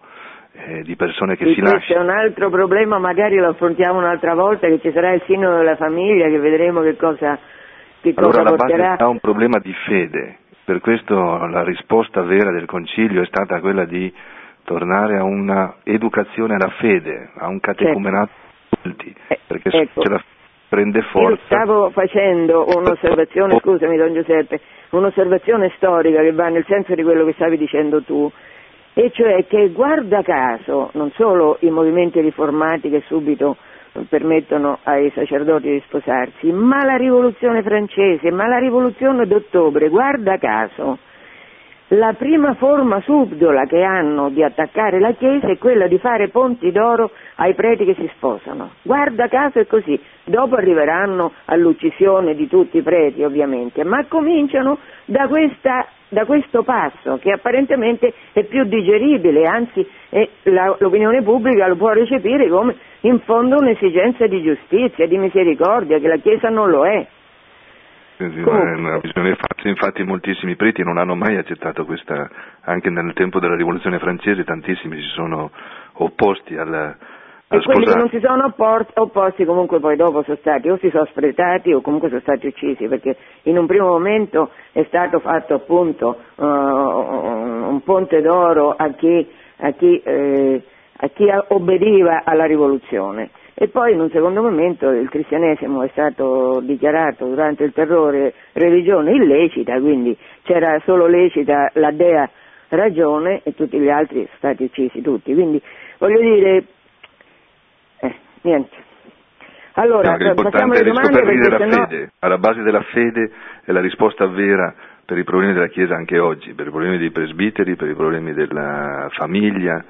Eh, di persone che e si lasciano. Questo è un altro problema, magari lo affrontiamo un'altra volta, che ci sarà il sino della famiglia, che vedremo che cosa che allora la base ha un problema di fede, per questo la risposta vera del Concilio è stata quella di tornare a una educazione alla fede, a un catecumenato certo. perché ecco. ce la prende forza. Io stavo facendo un'osservazione, scusami Don Giuseppe, un'osservazione storica che va nel senso di quello che stavi dicendo tu, e cioè che guarda caso non solo i movimenti riformati che subito permettono ai sacerdoti di sposarsi, ma la rivoluzione francese, ma la rivoluzione d'ottobre, guarda caso, la prima forma subdola che hanno di attaccare la Chiesa è quella di fare ponti d'oro ai preti che si sposano. Guarda caso è così. Dopo arriveranno all'uccisione di tutti i preti, ovviamente, ma cominciano da, questa, da questo passo che apparentemente è più digeribile, anzi la, l'opinione pubblica lo può recepire come in fondo un'esigenza di giustizia, di misericordia, che la Chiesa non lo è. Sì, una visione falsa, infatti moltissimi preti non hanno mai accettato questa, anche nel tempo della rivoluzione francese tantissimi si sono opposti alla, e quelli che non si sono opposti, opposti, comunque poi dopo sono stati o si sono spretati o comunque sono stati uccisi perché in un primo momento è stato fatto appunto uh, un ponte d'oro a chi, a chi, eh, a chi obbediva alla rivoluzione e poi in un secondo momento il cristianesimo è stato dichiarato durante il terrore religione illecita, quindi c'era solo lecita la dea ragione e tutti gli altri sono stati uccisi tutti. Quindi voglio dire, eh, niente. Allora, no, passiamo alle domande perché sennò... fede. Alla base della fede è la risposta vera per i problemi della Chiesa anche oggi, per i problemi dei presbiteri, per i problemi della famiglia,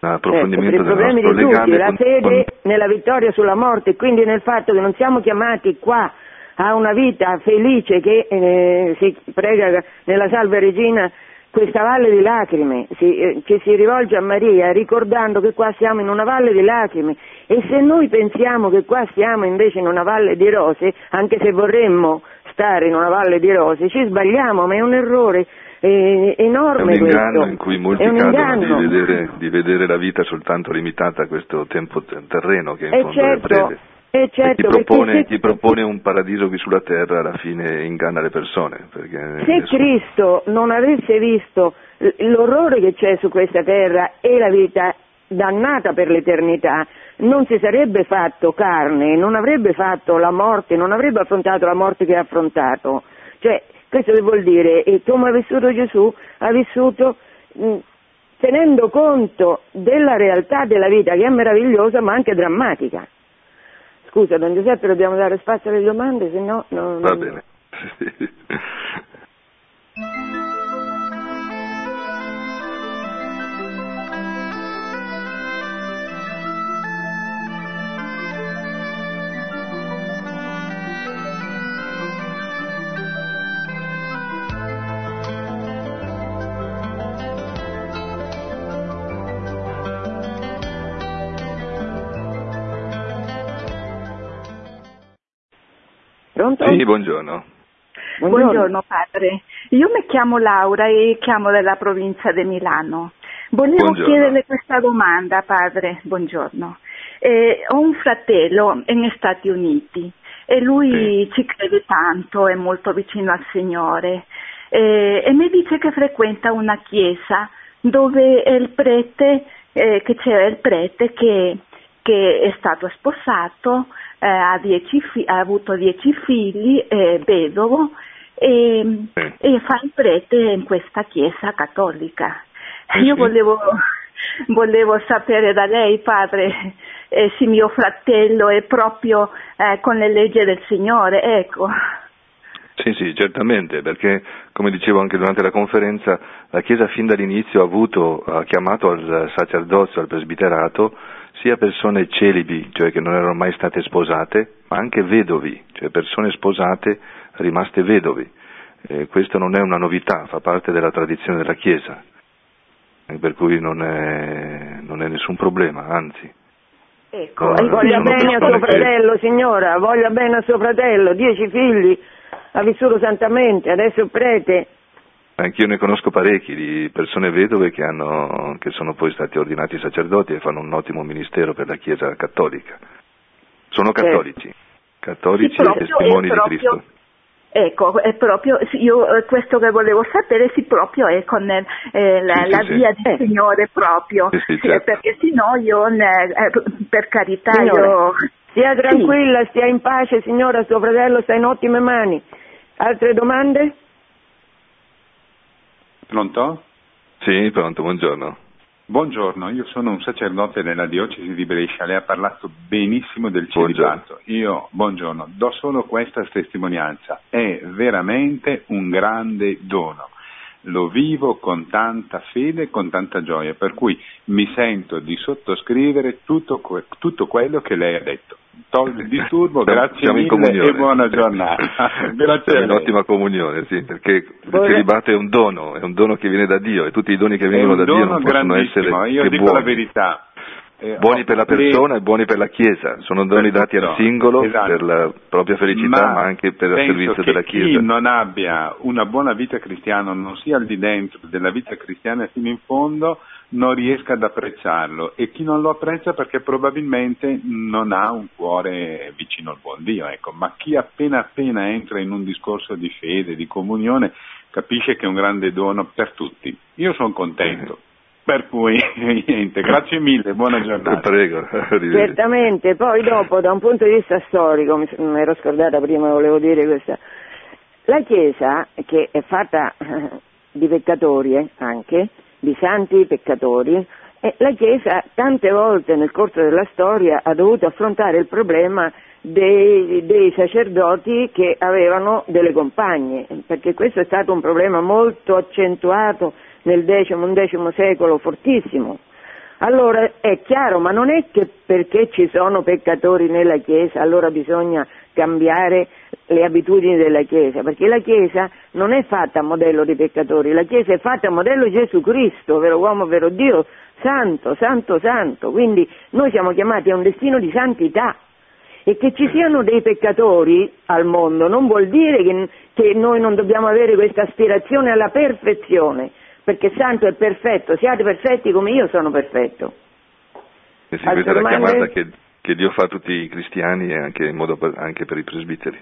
approfondimento ecco, del nostro legame la fede con... nella vittoria sulla morte, quindi nel fatto che non siamo chiamati qua a una vita felice che eh, si prega nella Salve Regina questa valle di lacrime, si, eh, che si rivolge a Maria ricordando che qua siamo in una valle di lacrime. E se noi pensiamo che qua siamo invece in una valle di rose, anche se vorremmo stare in una valle di rose, ci sbagliamo, ma è un errore è enorme È un inganno questo. in cui molti cadono di vedere, di vedere, la vita soltanto limitata a questo tempo terreno che in e fondo certo, breve. E certo, e chi, propone, se, chi propone, un paradiso qui sulla terra alla fine inganna le persone. Se nessuno... Cristo non avesse visto l'orrore che c'è su questa terra e la vita dannata per l'eternità, non si sarebbe fatto carne, non avrebbe fatto la morte, non avrebbe affrontato la morte che ha affrontato. Cioè, questo che vuol dire? E come ha vissuto Gesù? Ha vissuto tenendo conto della realtà della vita che è meravigliosa ma anche drammatica. Scusa, Don Giuseppe, dobbiamo dare spazio alle domande, se no... Non... Va bene. [LAUGHS] Pronto? Sì, buongiorno. buongiorno. Buongiorno padre, io mi chiamo Laura e chiamo dalla provincia di Milano. Volevo buongiorno. chiederle questa domanda padre, buongiorno. Eh, ho un fratello negli Stati Uniti e lui sì. ci crede tanto, è molto vicino al Signore eh, e mi dice che frequenta una chiesa dove il prete, eh, che c'era il prete che, che è stato sposato eh, ha, fi- ha, avuto dieci figli, è vedovo e, sì. e fa il prete in questa chiesa cattolica. Io volevo, [LAUGHS] volevo sapere da lei, padre, eh, se mio fratello è proprio eh, con le leggi del Signore, ecco. Sì, sì, certamente, perché come dicevo anche durante la conferenza, la Chiesa fin dall'inizio ha, avuto, ha chiamato al sacerdozio, al presbiterato, sia persone celibi, cioè che non erano mai state sposate, ma anche vedovi, cioè persone sposate rimaste vedovi. Eh, questa non è una novità, fa parte della tradizione della Chiesa, per cui non è, non è nessun problema, anzi. Ecco, no, voglia bene a suo fratello, che... signora, voglia bene a suo fratello, dieci figli, ha vissuto santamente, adesso è prete. Anch'io ne conosco parecchi di persone vedove che, hanno, che sono poi stati ordinati sacerdoti e fanno un ottimo ministero per la Chiesa cattolica. Sono cattolici, certo. cattolici sì, e testimoni di Cristo. Ecco, è proprio io eh, questo che volevo sapere sì proprio è con eh, la, sì, la sì, via sì. del Signore proprio, certo. perché sennò io eh, per carità Signora, io Stia tranquilla, stia in pace, signora, suo fratello sta in ottime mani. Altre domande? Pronto? Sì, pronto, buongiorno. Buongiorno, io sono un sacerdote nella diocesi di Brescia, lei ha parlato benissimo del celibato. Buongiorno. Io, buongiorno, do solo questa testimonianza, è veramente un grande dono lo vivo con tanta fede e con tanta gioia, per cui mi sento di sottoscrivere tutto, tutto quello che lei ha detto. Tolgo il disturbo, [LAUGHS] siamo, grazie siamo mille e buona giornata. [LAUGHS] grazie è un'ottima comunione, sì, perché il celibato è un dono, è un dono che viene da Dio e tutti i doni che vengono da Dio non possono essere Io dico buoni. la verità, eh, buoni per la persona e buoni per la Chiesa, sono doni dati al singolo esatto. per la propria felicità ma, ma anche per il servizio della Chiesa. Chi non abbia una buona vita cristiana, non sia al di dentro della vita cristiana fino in fondo, non riesca ad apprezzarlo e chi non lo apprezza perché probabilmente non ha un cuore vicino al buon Dio, ecco. ma chi appena appena entra in un discorso di fede, di comunione, capisce che è un grande dono per tutti. Io sono contento. Per cui [LAUGHS] niente, grazie mille, buona giornata. Prego. [LAUGHS] Certamente, poi dopo da un punto di vista storico, mi, ero scordata prima, volevo dire questa, la Chiesa che è fatta [LAUGHS] di peccatori eh, anche, di santi peccatori, e la Chiesa tante volte nel corso della storia ha dovuto affrontare il problema dei, dei, sacerdoti che avevano delle compagne, perché questo è stato un problema molto accentuato nel X-XI secolo fortissimo. Allora è chiaro, ma non è che perché ci sono peccatori nella Chiesa allora bisogna cambiare le abitudini della Chiesa, perché la Chiesa non è fatta a modello di peccatori, la Chiesa è fatta a modello di Gesù Cristo, vero uomo, vero Dio, santo, santo, santo, quindi noi siamo chiamati a un destino di santità e che ci siano dei peccatori al mondo non vuol dire che, che noi non dobbiamo avere questa aspirazione alla perfezione, perché santo è perfetto, siate perfetti come io sono perfetto. E questa è la chiamata che, che, Dio fa a tutti i cristiani e anche, per, anche per i presbiteri.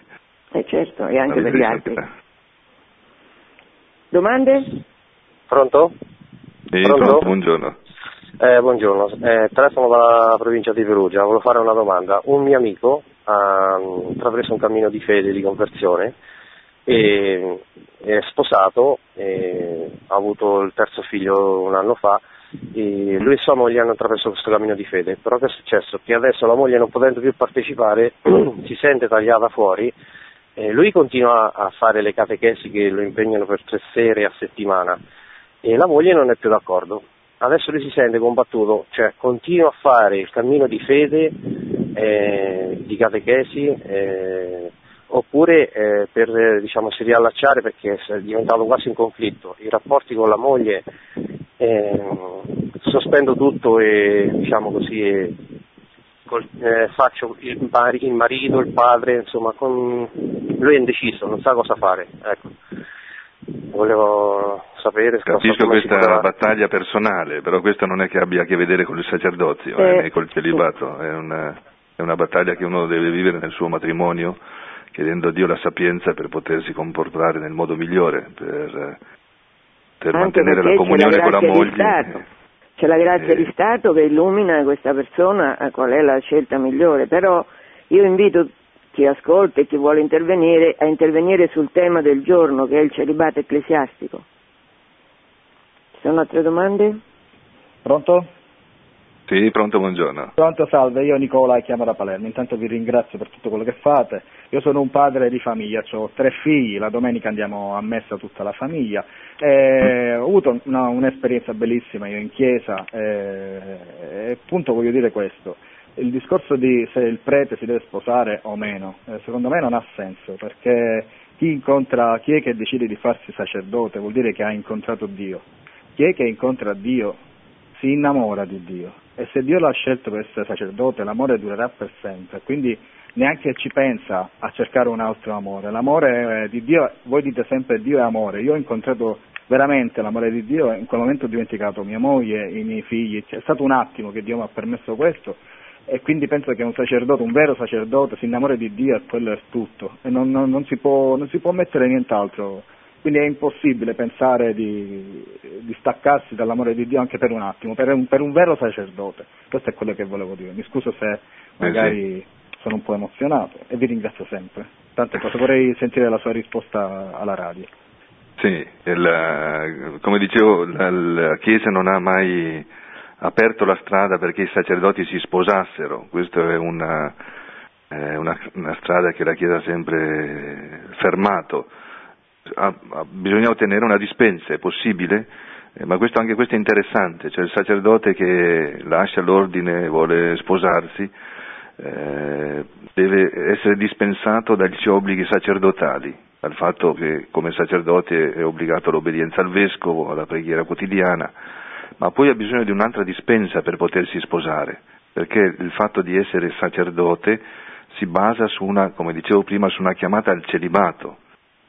Eh certo, e anche per gli altri. Domande? Pronto? Sì, pronto? pronto buongiorno. Eh, buongiorno, eh, telefono dalla provincia di Perugia, volevo fare una domanda. Un mio amico ha intrapreso un cammino di fede, di conversione, e è sposato, e ha avuto il terzo figlio un anno fa, e lui e sua moglie hanno intrapreso questo cammino di fede, però che è successo? Che adesso la moglie non potendo più partecipare [CLEARS THROAT] si sente tagliata fuori, e lui continua a fare le catechesi che lo impegnano per tre sere a settimana e la moglie non è più d'accordo. Adesso lui si sente combattuto, cioè continua a fare il cammino di fede, eh, di catechesi, eh, oppure eh, per diciamo, si riallacciare perché è diventato quasi un conflitto, i rapporti con la moglie, eh, sospendo tutto e diciamo così, e, col, eh, faccio il, il, marito, il padre, insomma, con, lui è indeciso, non sa cosa fare. Ecco. Volevo sapere. Capisco questa battaglia personale, però questo non è che abbia a che vedere con il sacerdozio eh, né col celibato, è una, è una battaglia che uno deve vivere nel suo matrimonio chiedendo a Dio la sapienza per potersi comportare nel modo migliore, per, per mantenere la comunione la con la moglie. C'è la grazia eh. di Stato che illumina questa persona a qual è la scelta migliore, però io invito chi ascolta e chi vuole intervenire a intervenire sul tema del giorno che è il celibato ecclesiastico. Ci sono altre domande? Pronto? Sì, pronto, buongiorno. Pronto, salve, io Nicola chiamo da Palermo, intanto vi ringrazio per tutto quello che fate. Io sono un padre di famiglia, ho tre figli, la domenica andiamo a messa tutta la famiglia. Eh, ho avuto una, un'esperienza bellissima io in chiesa e appunto voglio dire questo. Il discorso di se il prete si deve sposare o meno, eh, secondo me non ha senso, perché chi incontra, chi è che decide di farsi sacerdote vuol dire che ha incontrato Dio. Chi è che incontra Dio si innamora di Dio. E se Dio l'ha scelto per essere sacerdote l'amore durerà per sempre, quindi neanche ci pensa a cercare un altro amore. L'amore di Dio, voi dite sempre Dio è amore, io ho incontrato veramente l'amore di Dio e in quel momento ho dimenticato mia moglie, i miei figli, è stato un attimo che Dio mi ha permesso questo. E quindi penso che un sacerdote, un vero sacerdote, si innamora di Dio e quello è tutto. E non, non, non, si, può, non si può mettere nient'altro quindi è impossibile pensare di, di, staccarsi dall'amore di Dio anche per un attimo, per un, per un, vero sacerdote. Questo è quello che volevo dire. Mi scuso se magari eh sì. sono un po' emozionato e vi ringrazio sempre. Tante cose, vorrei sentire la sua risposta alla radio. Sì, il, come dicevo, la, la Chiesa non ha mai aperto la strada perché i sacerdoti si sposassero, questa è una, una, una strada che la Chiesa ha sempre fermato bisogna ottenere una dispensa, è possibile, eh, ma questo, anche questo è interessante, cioè il sacerdote che lascia l'ordine e vuole sposarsi eh, deve essere dispensato dagli obblighi sacerdotali, dal fatto che come sacerdote è obbligato all'obbedienza al vescovo, alla preghiera quotidiana, ma poi ha bisogno di un'altra dispensa per potersi sposare, perché il fatto di essere sacerdote si basa su una, come dicevo prima, su una chiamata al celibato,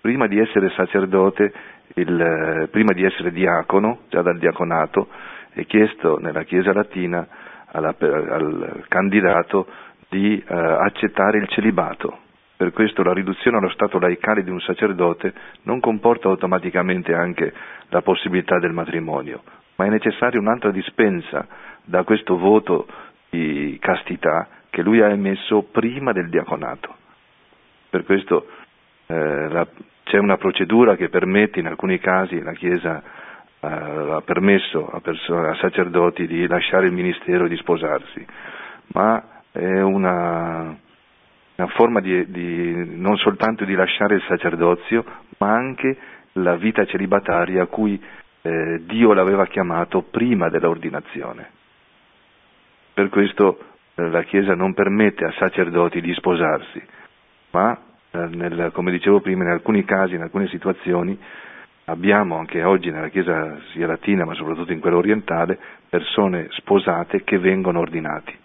prima di essere sacerdote, il, eh, prima di essere diacono, già dal diaconato, è chiesto nella Chiesa latina alla, al candidato di uh, accettare il celibato. Per questo la riduzione allo stato laicale di un sacerdote non comporta automaticamente anche la possibilità del matrimonio, ma è necessaria un'altra dispensa da questo voto di castità che lui ha emesso prima del diaconato. Per questo eh, la, c'è una procedura che permette in alcuni casi, la Chiesa eh, ha permesso a, persone, a, sacerdoti di lasciare il ministero e di sposarsi, ma è una, una forma di, di, non soltanto di lasciare il sacerdozio, ma anche la vita celibataria a cui eh, Dio l'aveva chiamato prima dell'ordinazione. Per questo eh, la Chiesa non permette a sacerdoti di sposarsi, ma nel, come dicevo prima, in alcuni casi, in alcune situazioni, abbiamo anche oggi nella Chiesa sia latina ma soprattutto in quella orientale persone sposate che vengono ordinati,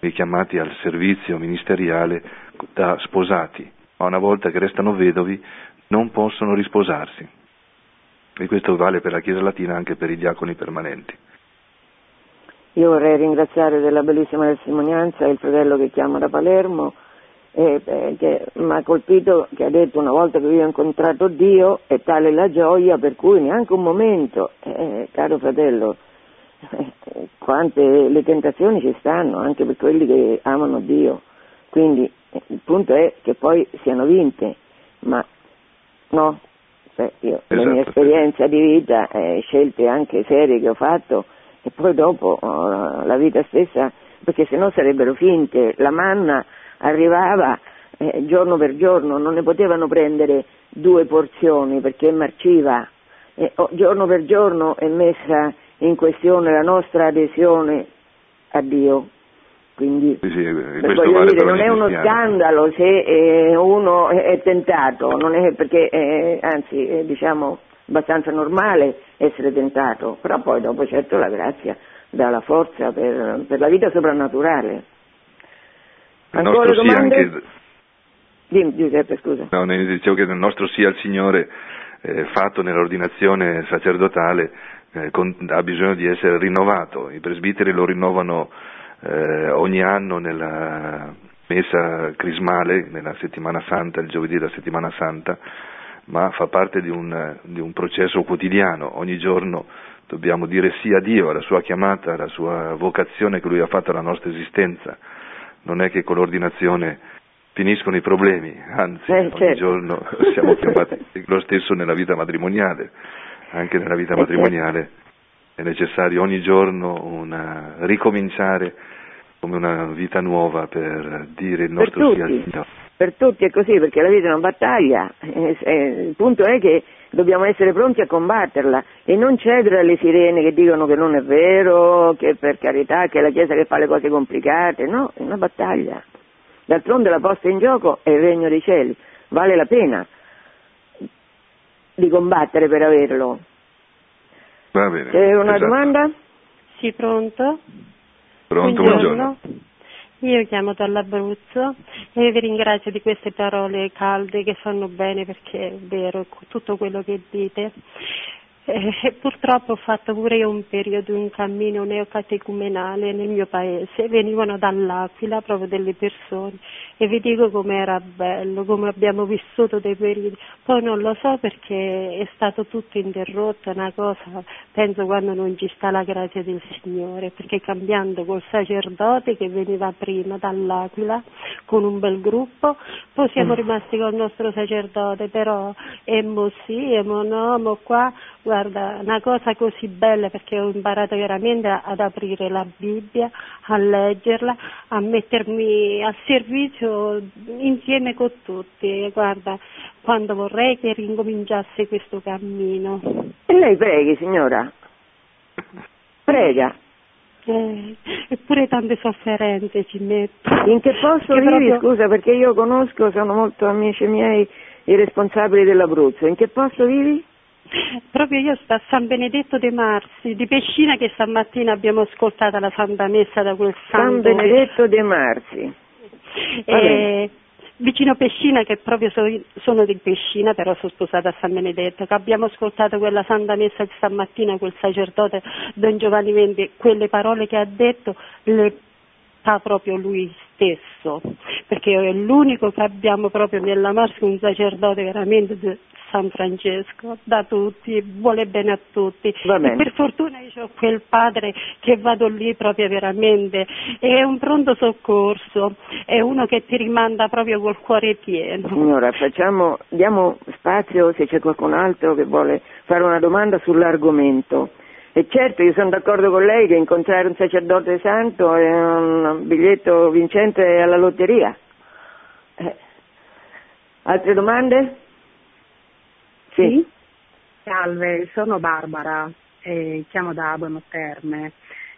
richiamati al servizio ministeriale da sposati, ma una volta che restano vedovi non possono risposarsi. E questo vale per la Chiesa latina anche per i diaconi permanenti. Io vorrei ringraziare della bellissima testimonianza il fratello che chiama da Palermo eh, che mi ha colpito che ha detto una volta che io ho incontrato Dio è tale la gioia per cui neanche un momento, eh, caro fratello, eh, [LAUGHS] quante le tentazioni ci stanno anche per quelli che amano Dio, quindi eh, il punto è che poi siano vinte, ma no, cioè io, esatto. la mia esperienza di vita, eh, scelte anche serie che ho fatto e poi dopo oh, la vita stessa, perché se no sarebbero finte, la manna arrivava eh, giorno per giorno, non ne potevano prendere due porzioni perché marciva. Eh, oh, giorno per giorno è messa in questione la nostra adesione a Dio. Quindi sì, sì, voglio dire, non è uno scandalo se eh, uno è tentato, non è perché eh, anzi è diciamo abbastanza normale essere tentato, però poi dopo certo la grazia dà la forza per, per la vita soprannaturale. Ancora nostro domande? Sì anche... Dimmi Giuseppe, scusa. No, dicevo che nel nostro sì al Signore eh, fatto nell'ordinazione sacerdotale eh, con, ha bisogno di essere rinnovato. I presbiteri lo rinnovano eh, ogni anno nella messa crismale, nella settimana santa, il giovedì della settimana santa, ma fa parte di un, di un processo quotidiano. Ogni giorno dobbiamo dire sì a Dio, alla sua chiamata, alla sua vocazione che Lui ha fatto alla nostra esistenza non è che con l'ordinazione finiscono i problemi, anzi eh, ogni certo. giorno [LAUGHS] siamo chiamati lo stesso nella vita matrimoniale, anche nella vita eh, matrimoniale certo. è necessario ogni giorno una, ricominciare come una vita nuova per dire il nostro sì al Signore. Per tutti è così, perché la vita è una battaglia, eh, eh, il punto è che dobbiamo essere pronti a combatterla e non cedere alle sirene che dicono che non è vero, che per carità, che è la Chiesa che fa le cose complicate, no, è una battaglia. D'altronde la posta in gioco è il regno dei cieli, vale la pena di combattere per averlo. Va bene. C'è una esatto. domanda? Sì, pronto? Pronto, buongiorno. buongiorno. Io chiamo dall'Abruzzo e vi ringrazio di queste parole calde che fanno bene perché è vero tutto quello che dite. Eh, purtroppo ho fatto pure io un periodo, un cammino neocatecumenale nel mio paese, venivano dall'Aquila proprio delle persone e vi dico com'era bello, come abbiamo vissuto dei periodi, poi non lo so perché è stato tutto interrotto, una cosa, penso quando non ci sta la grazia del Signore, perché cambiando col sacerdote che veniva prima dall'Aquila con un bel gruppo, poi siamo mm. rimasti con il nostro sacerdote, però emmo sì, emmo no, emmo qua, Guarda, una cosa così bella perché ho imparato veramente ad aprire la Bibbia, a leggerla, a mettermi a servizio insieme con tutti. Guarda, quando vorrei che rincominciasse questo cammino. E lei preghi, signora? Prega. Eh, eppure tante sofferenze ci metto. In che posto che vivi, proprio... scusa, perché io conosco, sono molto amici miei, i responsabili dell'Abruzzo. In che posto vivi? Proprio io sto a San Benedetto dei Marsi, di Pescina, che stamattina abbiamo ascoltato la Santa Messa da quel santo. San Benedetto dei Marsi. E, vicino Pescina, che proprio so, sono di Pescina, però sono sposata a San Benedetto, che abbiamo ascoltato quella Santa Messa di stamattina, quel sacerdote Don Giovanni Vendi, quelle parole che ha detto le fa proprio lui stesso, perché è l'unico che abbiamo proprio nella Marsi, un sacerdote veramente San Francesco, da tutti, vuole bene a tutti. E per fortuna io ho quel padre che vado lì proprio veramente, è un pronto soccorso, è uno che ti rimanda proprio col cuore pieno. Signora, facciamo, diamo spazio se c'è qualcun altro che vuole fare una domanda sull'argomento. E certo, io sono d'accordo con lei che incontrare un sacerdote santo è un biglietto vincente alla lotteria. Eh. Altre domande? Sì. Salve, sono Barbara, e chiamo da Buono Terme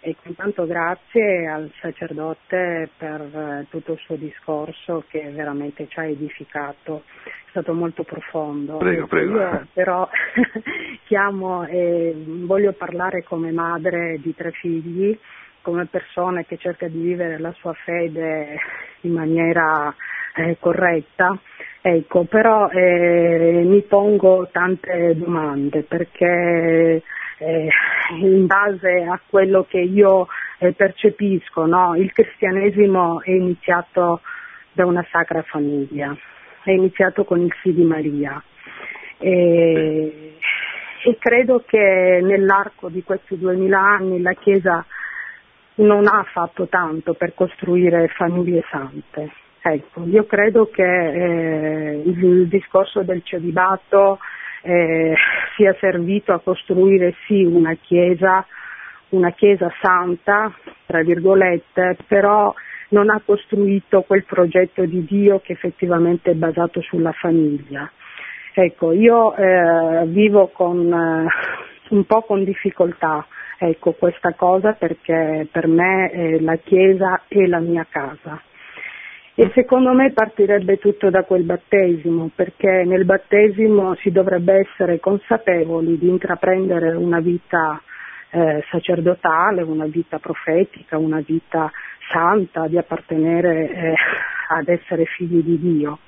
e intanto grazie al sacerdote per eh, tutto il suo discorso che veramente ci ha edificato, è stato molto profondo. Prego, prego. Io però [LAUGHS] chiamo e voglio parlare come madre di tre figli, come persona che cerca di vivere la sua fede in maniera eh, corretta Ecco, però eh, mi pongo tante domande perché eh, in base a quello che io eh, percepisco, no? il cristianesimo è iniziato da una sacra famiglia, è iniziato con il sì di Maria e, e credo che nell'arco di questi duemila anni la Chiesa non ha fatto tanto per costruire famiglie sante Ecco, io credo che eh, il discorso del celibato eh, sia servito a costruire sì una chiesa, una chiesa santa, tra virgolette, però non ha costruito quel progetto di Dio che effettivamente è basato sulla famiglia. Ecco, io eh, vivo con, eh, un po' con difficoltà ecco, questa cosa perché per me eh, la Chiesa è la mia casa. E secondo me partirebbe tutto da quel battesimo, perché nel battesimo si dovrebbe essere consapevoli di intraprendere una vita eh, sacerdotale, una vita profetica, una vita santa, di appartenere eh, ad essere figli di Dio.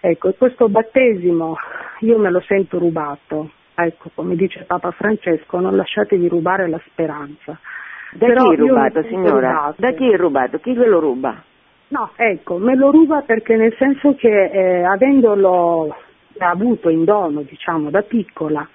Ecco, e questo battesimo io me lo sento rubato. Ecco, come dice Papa Francesco, non lasciatevi rubare la speranza. Da Però chi è rubato, signora? Rubato. Da chi è rubato? Chi ve lo ruba? No, ecco, me lo ruba perché nel senso che eh, avendolo avuto in dono, diciamo, da piccola,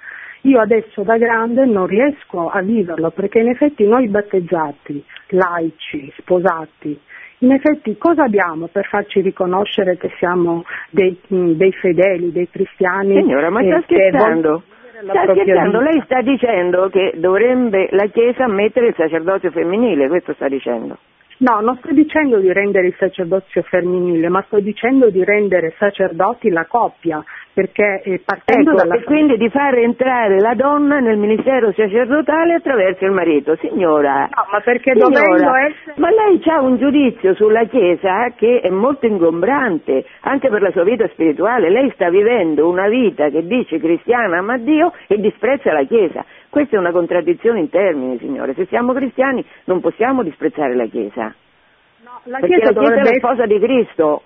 io adesso da grande non riesco a viverlo perché in effetti noi battezzati, laici, sposati, in effetti cosa abbiamo per farci riconoscere che siamo dei, dei fedeli, dei cristiani? Signora, ma sta scherzando? Sta scherzando, lei sta dicendo che dovrebbe la Chiesa mettere il sacerdozio femminile, questo sta dicendo. No, non sto dicendo di rendere il sacerdozio femminile, ma sto dicendo di rendere sacerdoti la coppia, perché eh, partendo ecco, dalla... E quindi di far entrare la donna nel ministero sacerdotale attraverso il marito. Signora, no, ma perché signora, dovendo essere... Ma lei ha un giudizio sulla Chiesa che è molto ingombrante, anche per la sua vita spirituale. Lei sta vivendo una vita che dice cristiana ama Dio e disprezza la Chiesa. Questa è una contraddizione in termini, signore. Se siamo cristiani non possiamo disprezzare la Chiesa. No, la Perché Chiesa la Chiesa è dovrebbe la sposa di Cristo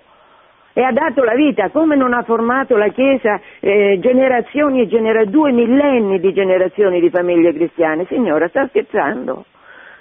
e ha dato la vita, come non ha formato la Chiesa eh, generazioni e genera- due millenni di generazioni di famiglie cristiane. Signora, sta scherzando?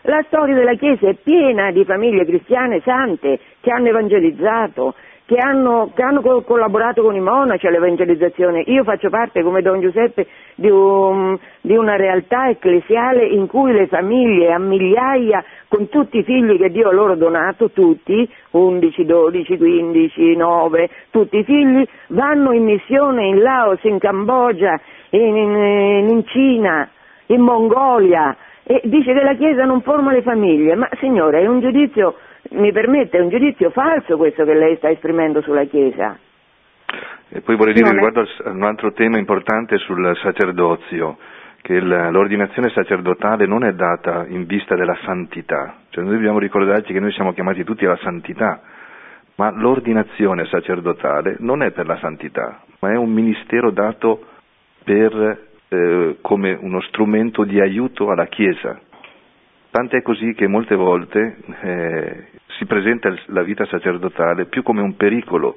La storia della Chiesa è piena di famiglie cristiane sante che hanno evangelizzato, che hanno, che hanno co- collaborato con i monaci all'evangelizzazione. Io faccio parte, come Don Giuseppe, di, un, di, una realtà ecclesiale in cui le famiglie a migliaia, con tutti i figli che Dio ha loro donato, tutti, 11, 12, 15, 9, tutti i figli, vanno in missione in Laos, in Cambogia, in, in, in Cina, in Mongolia, e dice che la Chiesa non forma le famiglie, ma signore è un giudizio mi permette, è un giudizio falso questo che lei sta esprimendo sulla Chiesa. E poi vorrei dire Non è- riguardo a un altro tema importante sul sacerdozio, che l'ordinazione sacerdotale non è data in vista della santità, cioè noi dobbiamo ricordarci che noi siamo chiamati tutti alla santità, ma l'ordinazione sacerdotale non è per la santità, ma è un ministero dato per, eh, come uno strumento di aiuto alla Chiesa. Tant'è così che molte volte eh, si presenta la vita sacerdotale più come un pericolo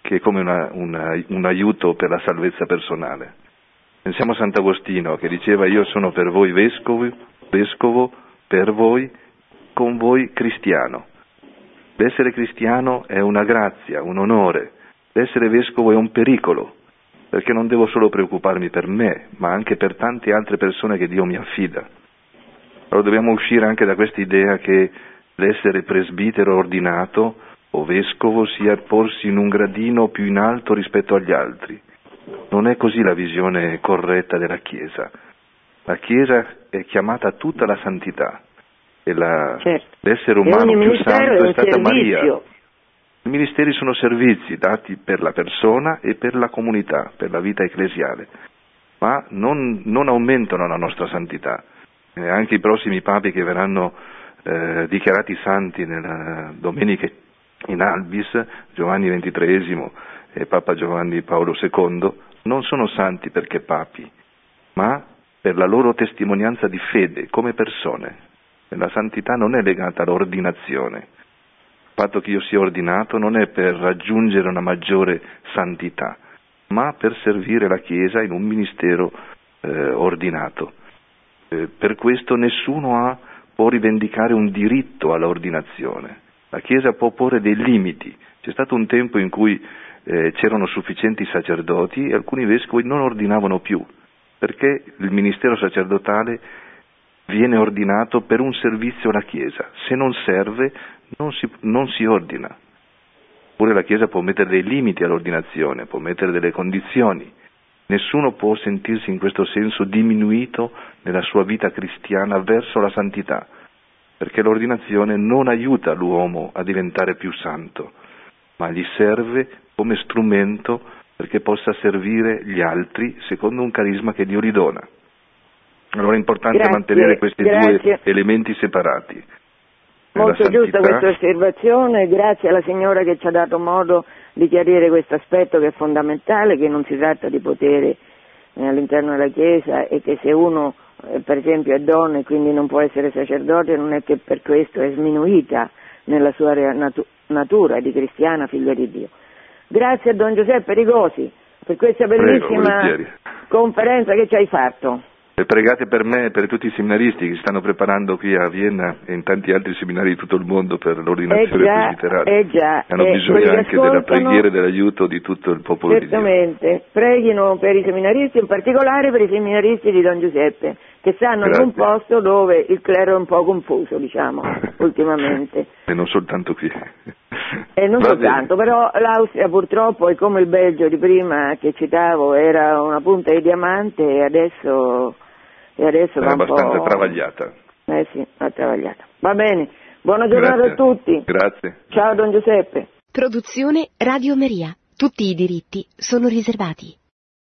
che come una- una- un aiuto per la salvezza personale. Pensiamo a Sant'Agostino che diceva io sono per voi vescovo, vescovo per voi, con voi cristiano. L'essere cristiano è una grazia, un onore, l'essere vescovo è un pericolo, perché non devo solo preoccuparmi per me, ma anche per tante altre persone che Dio mi affida. Allora dobbiamo uscire anche da questa idea che l'essere presbitero ordinato o vescovo sia porsi in un gradino più in alto rispetto agli altri. Non è così la visione corretta della Chiesa. La Chiesa è chiamata a tutta la santità e la- Certo. l'essere umano più santo è è stata Maria. I ministeri sono servizi dati per la persona e per la comunità, per la vita ecclesiale, ma non, non aumentano la nostra santità. Eh, anche i prossimi papi che verranno eh, dichiarati santi nella domenica in Albis, Giovanni XXIII e Papa Giovanni Paolo II, non sono santi perché papi, ma per la loro testimonianza di fede come persone. La santità non è legata all'ordinazione. Il fatto che io sia ordinato non è per raggiungere una maggiore santità, ma per servire la Chiesa in un ministero eh, ordinato. Eh, per questo nessuno ha, può rivendicare un diritto all'ordinazione. La Chiesa può porre dei limiti. C'è stato un tempo in cui eh, c'erano sufficienti sacerdoti e alcuni vescovi non ordinavano più, perché il ministero sacerdotale viene ordinato per un servizio alla Chiesa. Se non serve, non si, non si ordina. Oppure la Chiesa può mettere dei limiti all'ordinazione, può mettere delle condizioni. Nessuno può sentirsi in questo senso diminuito nella sua vita cristiana verso la santità, perché l'ordinazione non aiuta l'uomo a diventare più santo, ma gli serve come strumento perché possa servire gli altri secondo un carisma che Dio gli dona. Allora è importante Grazie, mantenere questi grazie. due elementi separati. Molto giusta questa osservazione, grazie alla signora che ci ha dato modo di chiarire questo aspetto che è fondamentale, che non si tratta di potere eh, all'interno della Chiesa e che se uno eh, per esempio è donna e quindi non può essere sacerdote non è che per questo è sminuita nella sua natu- natura di cristiana figlia di Dio. Grazie a Don Giuseppe Rigosi per questa Prego, bellissima volentieri. conferenza che ci hai fatto. Pregate per me e per tutti i seminaristi che si stanno preparando qui a Vienna e in tanti altri seminari di tutto il mondo per l'ordinazione eh già, presbiterale. Eh già, hanno eh, bisogno anche della preghiera e dell'aiuto di tutto il popolo certamente. di Dio. Preghino per i seminaristi, in particolare per i seminaristi di Don Giuseppe, che stanno Grazie. in un posto dove il clero è un po' confuso, diciamo, [LAUGHS] ultimamente. E non soltanto qui. E non Va soltanto, però l'Austria purtroppo è come il Belgio di prima che citavo, era una punta di diamante e adesso, e adesso È va un abbastanza po'... travagliata. Eh sì, è travagliata. Va bene, buona giornata Grazie. a tutti. Grazie. Ciao Don Giuseppe. Produzione Radio Maria. Tutti i diritti sono riservati.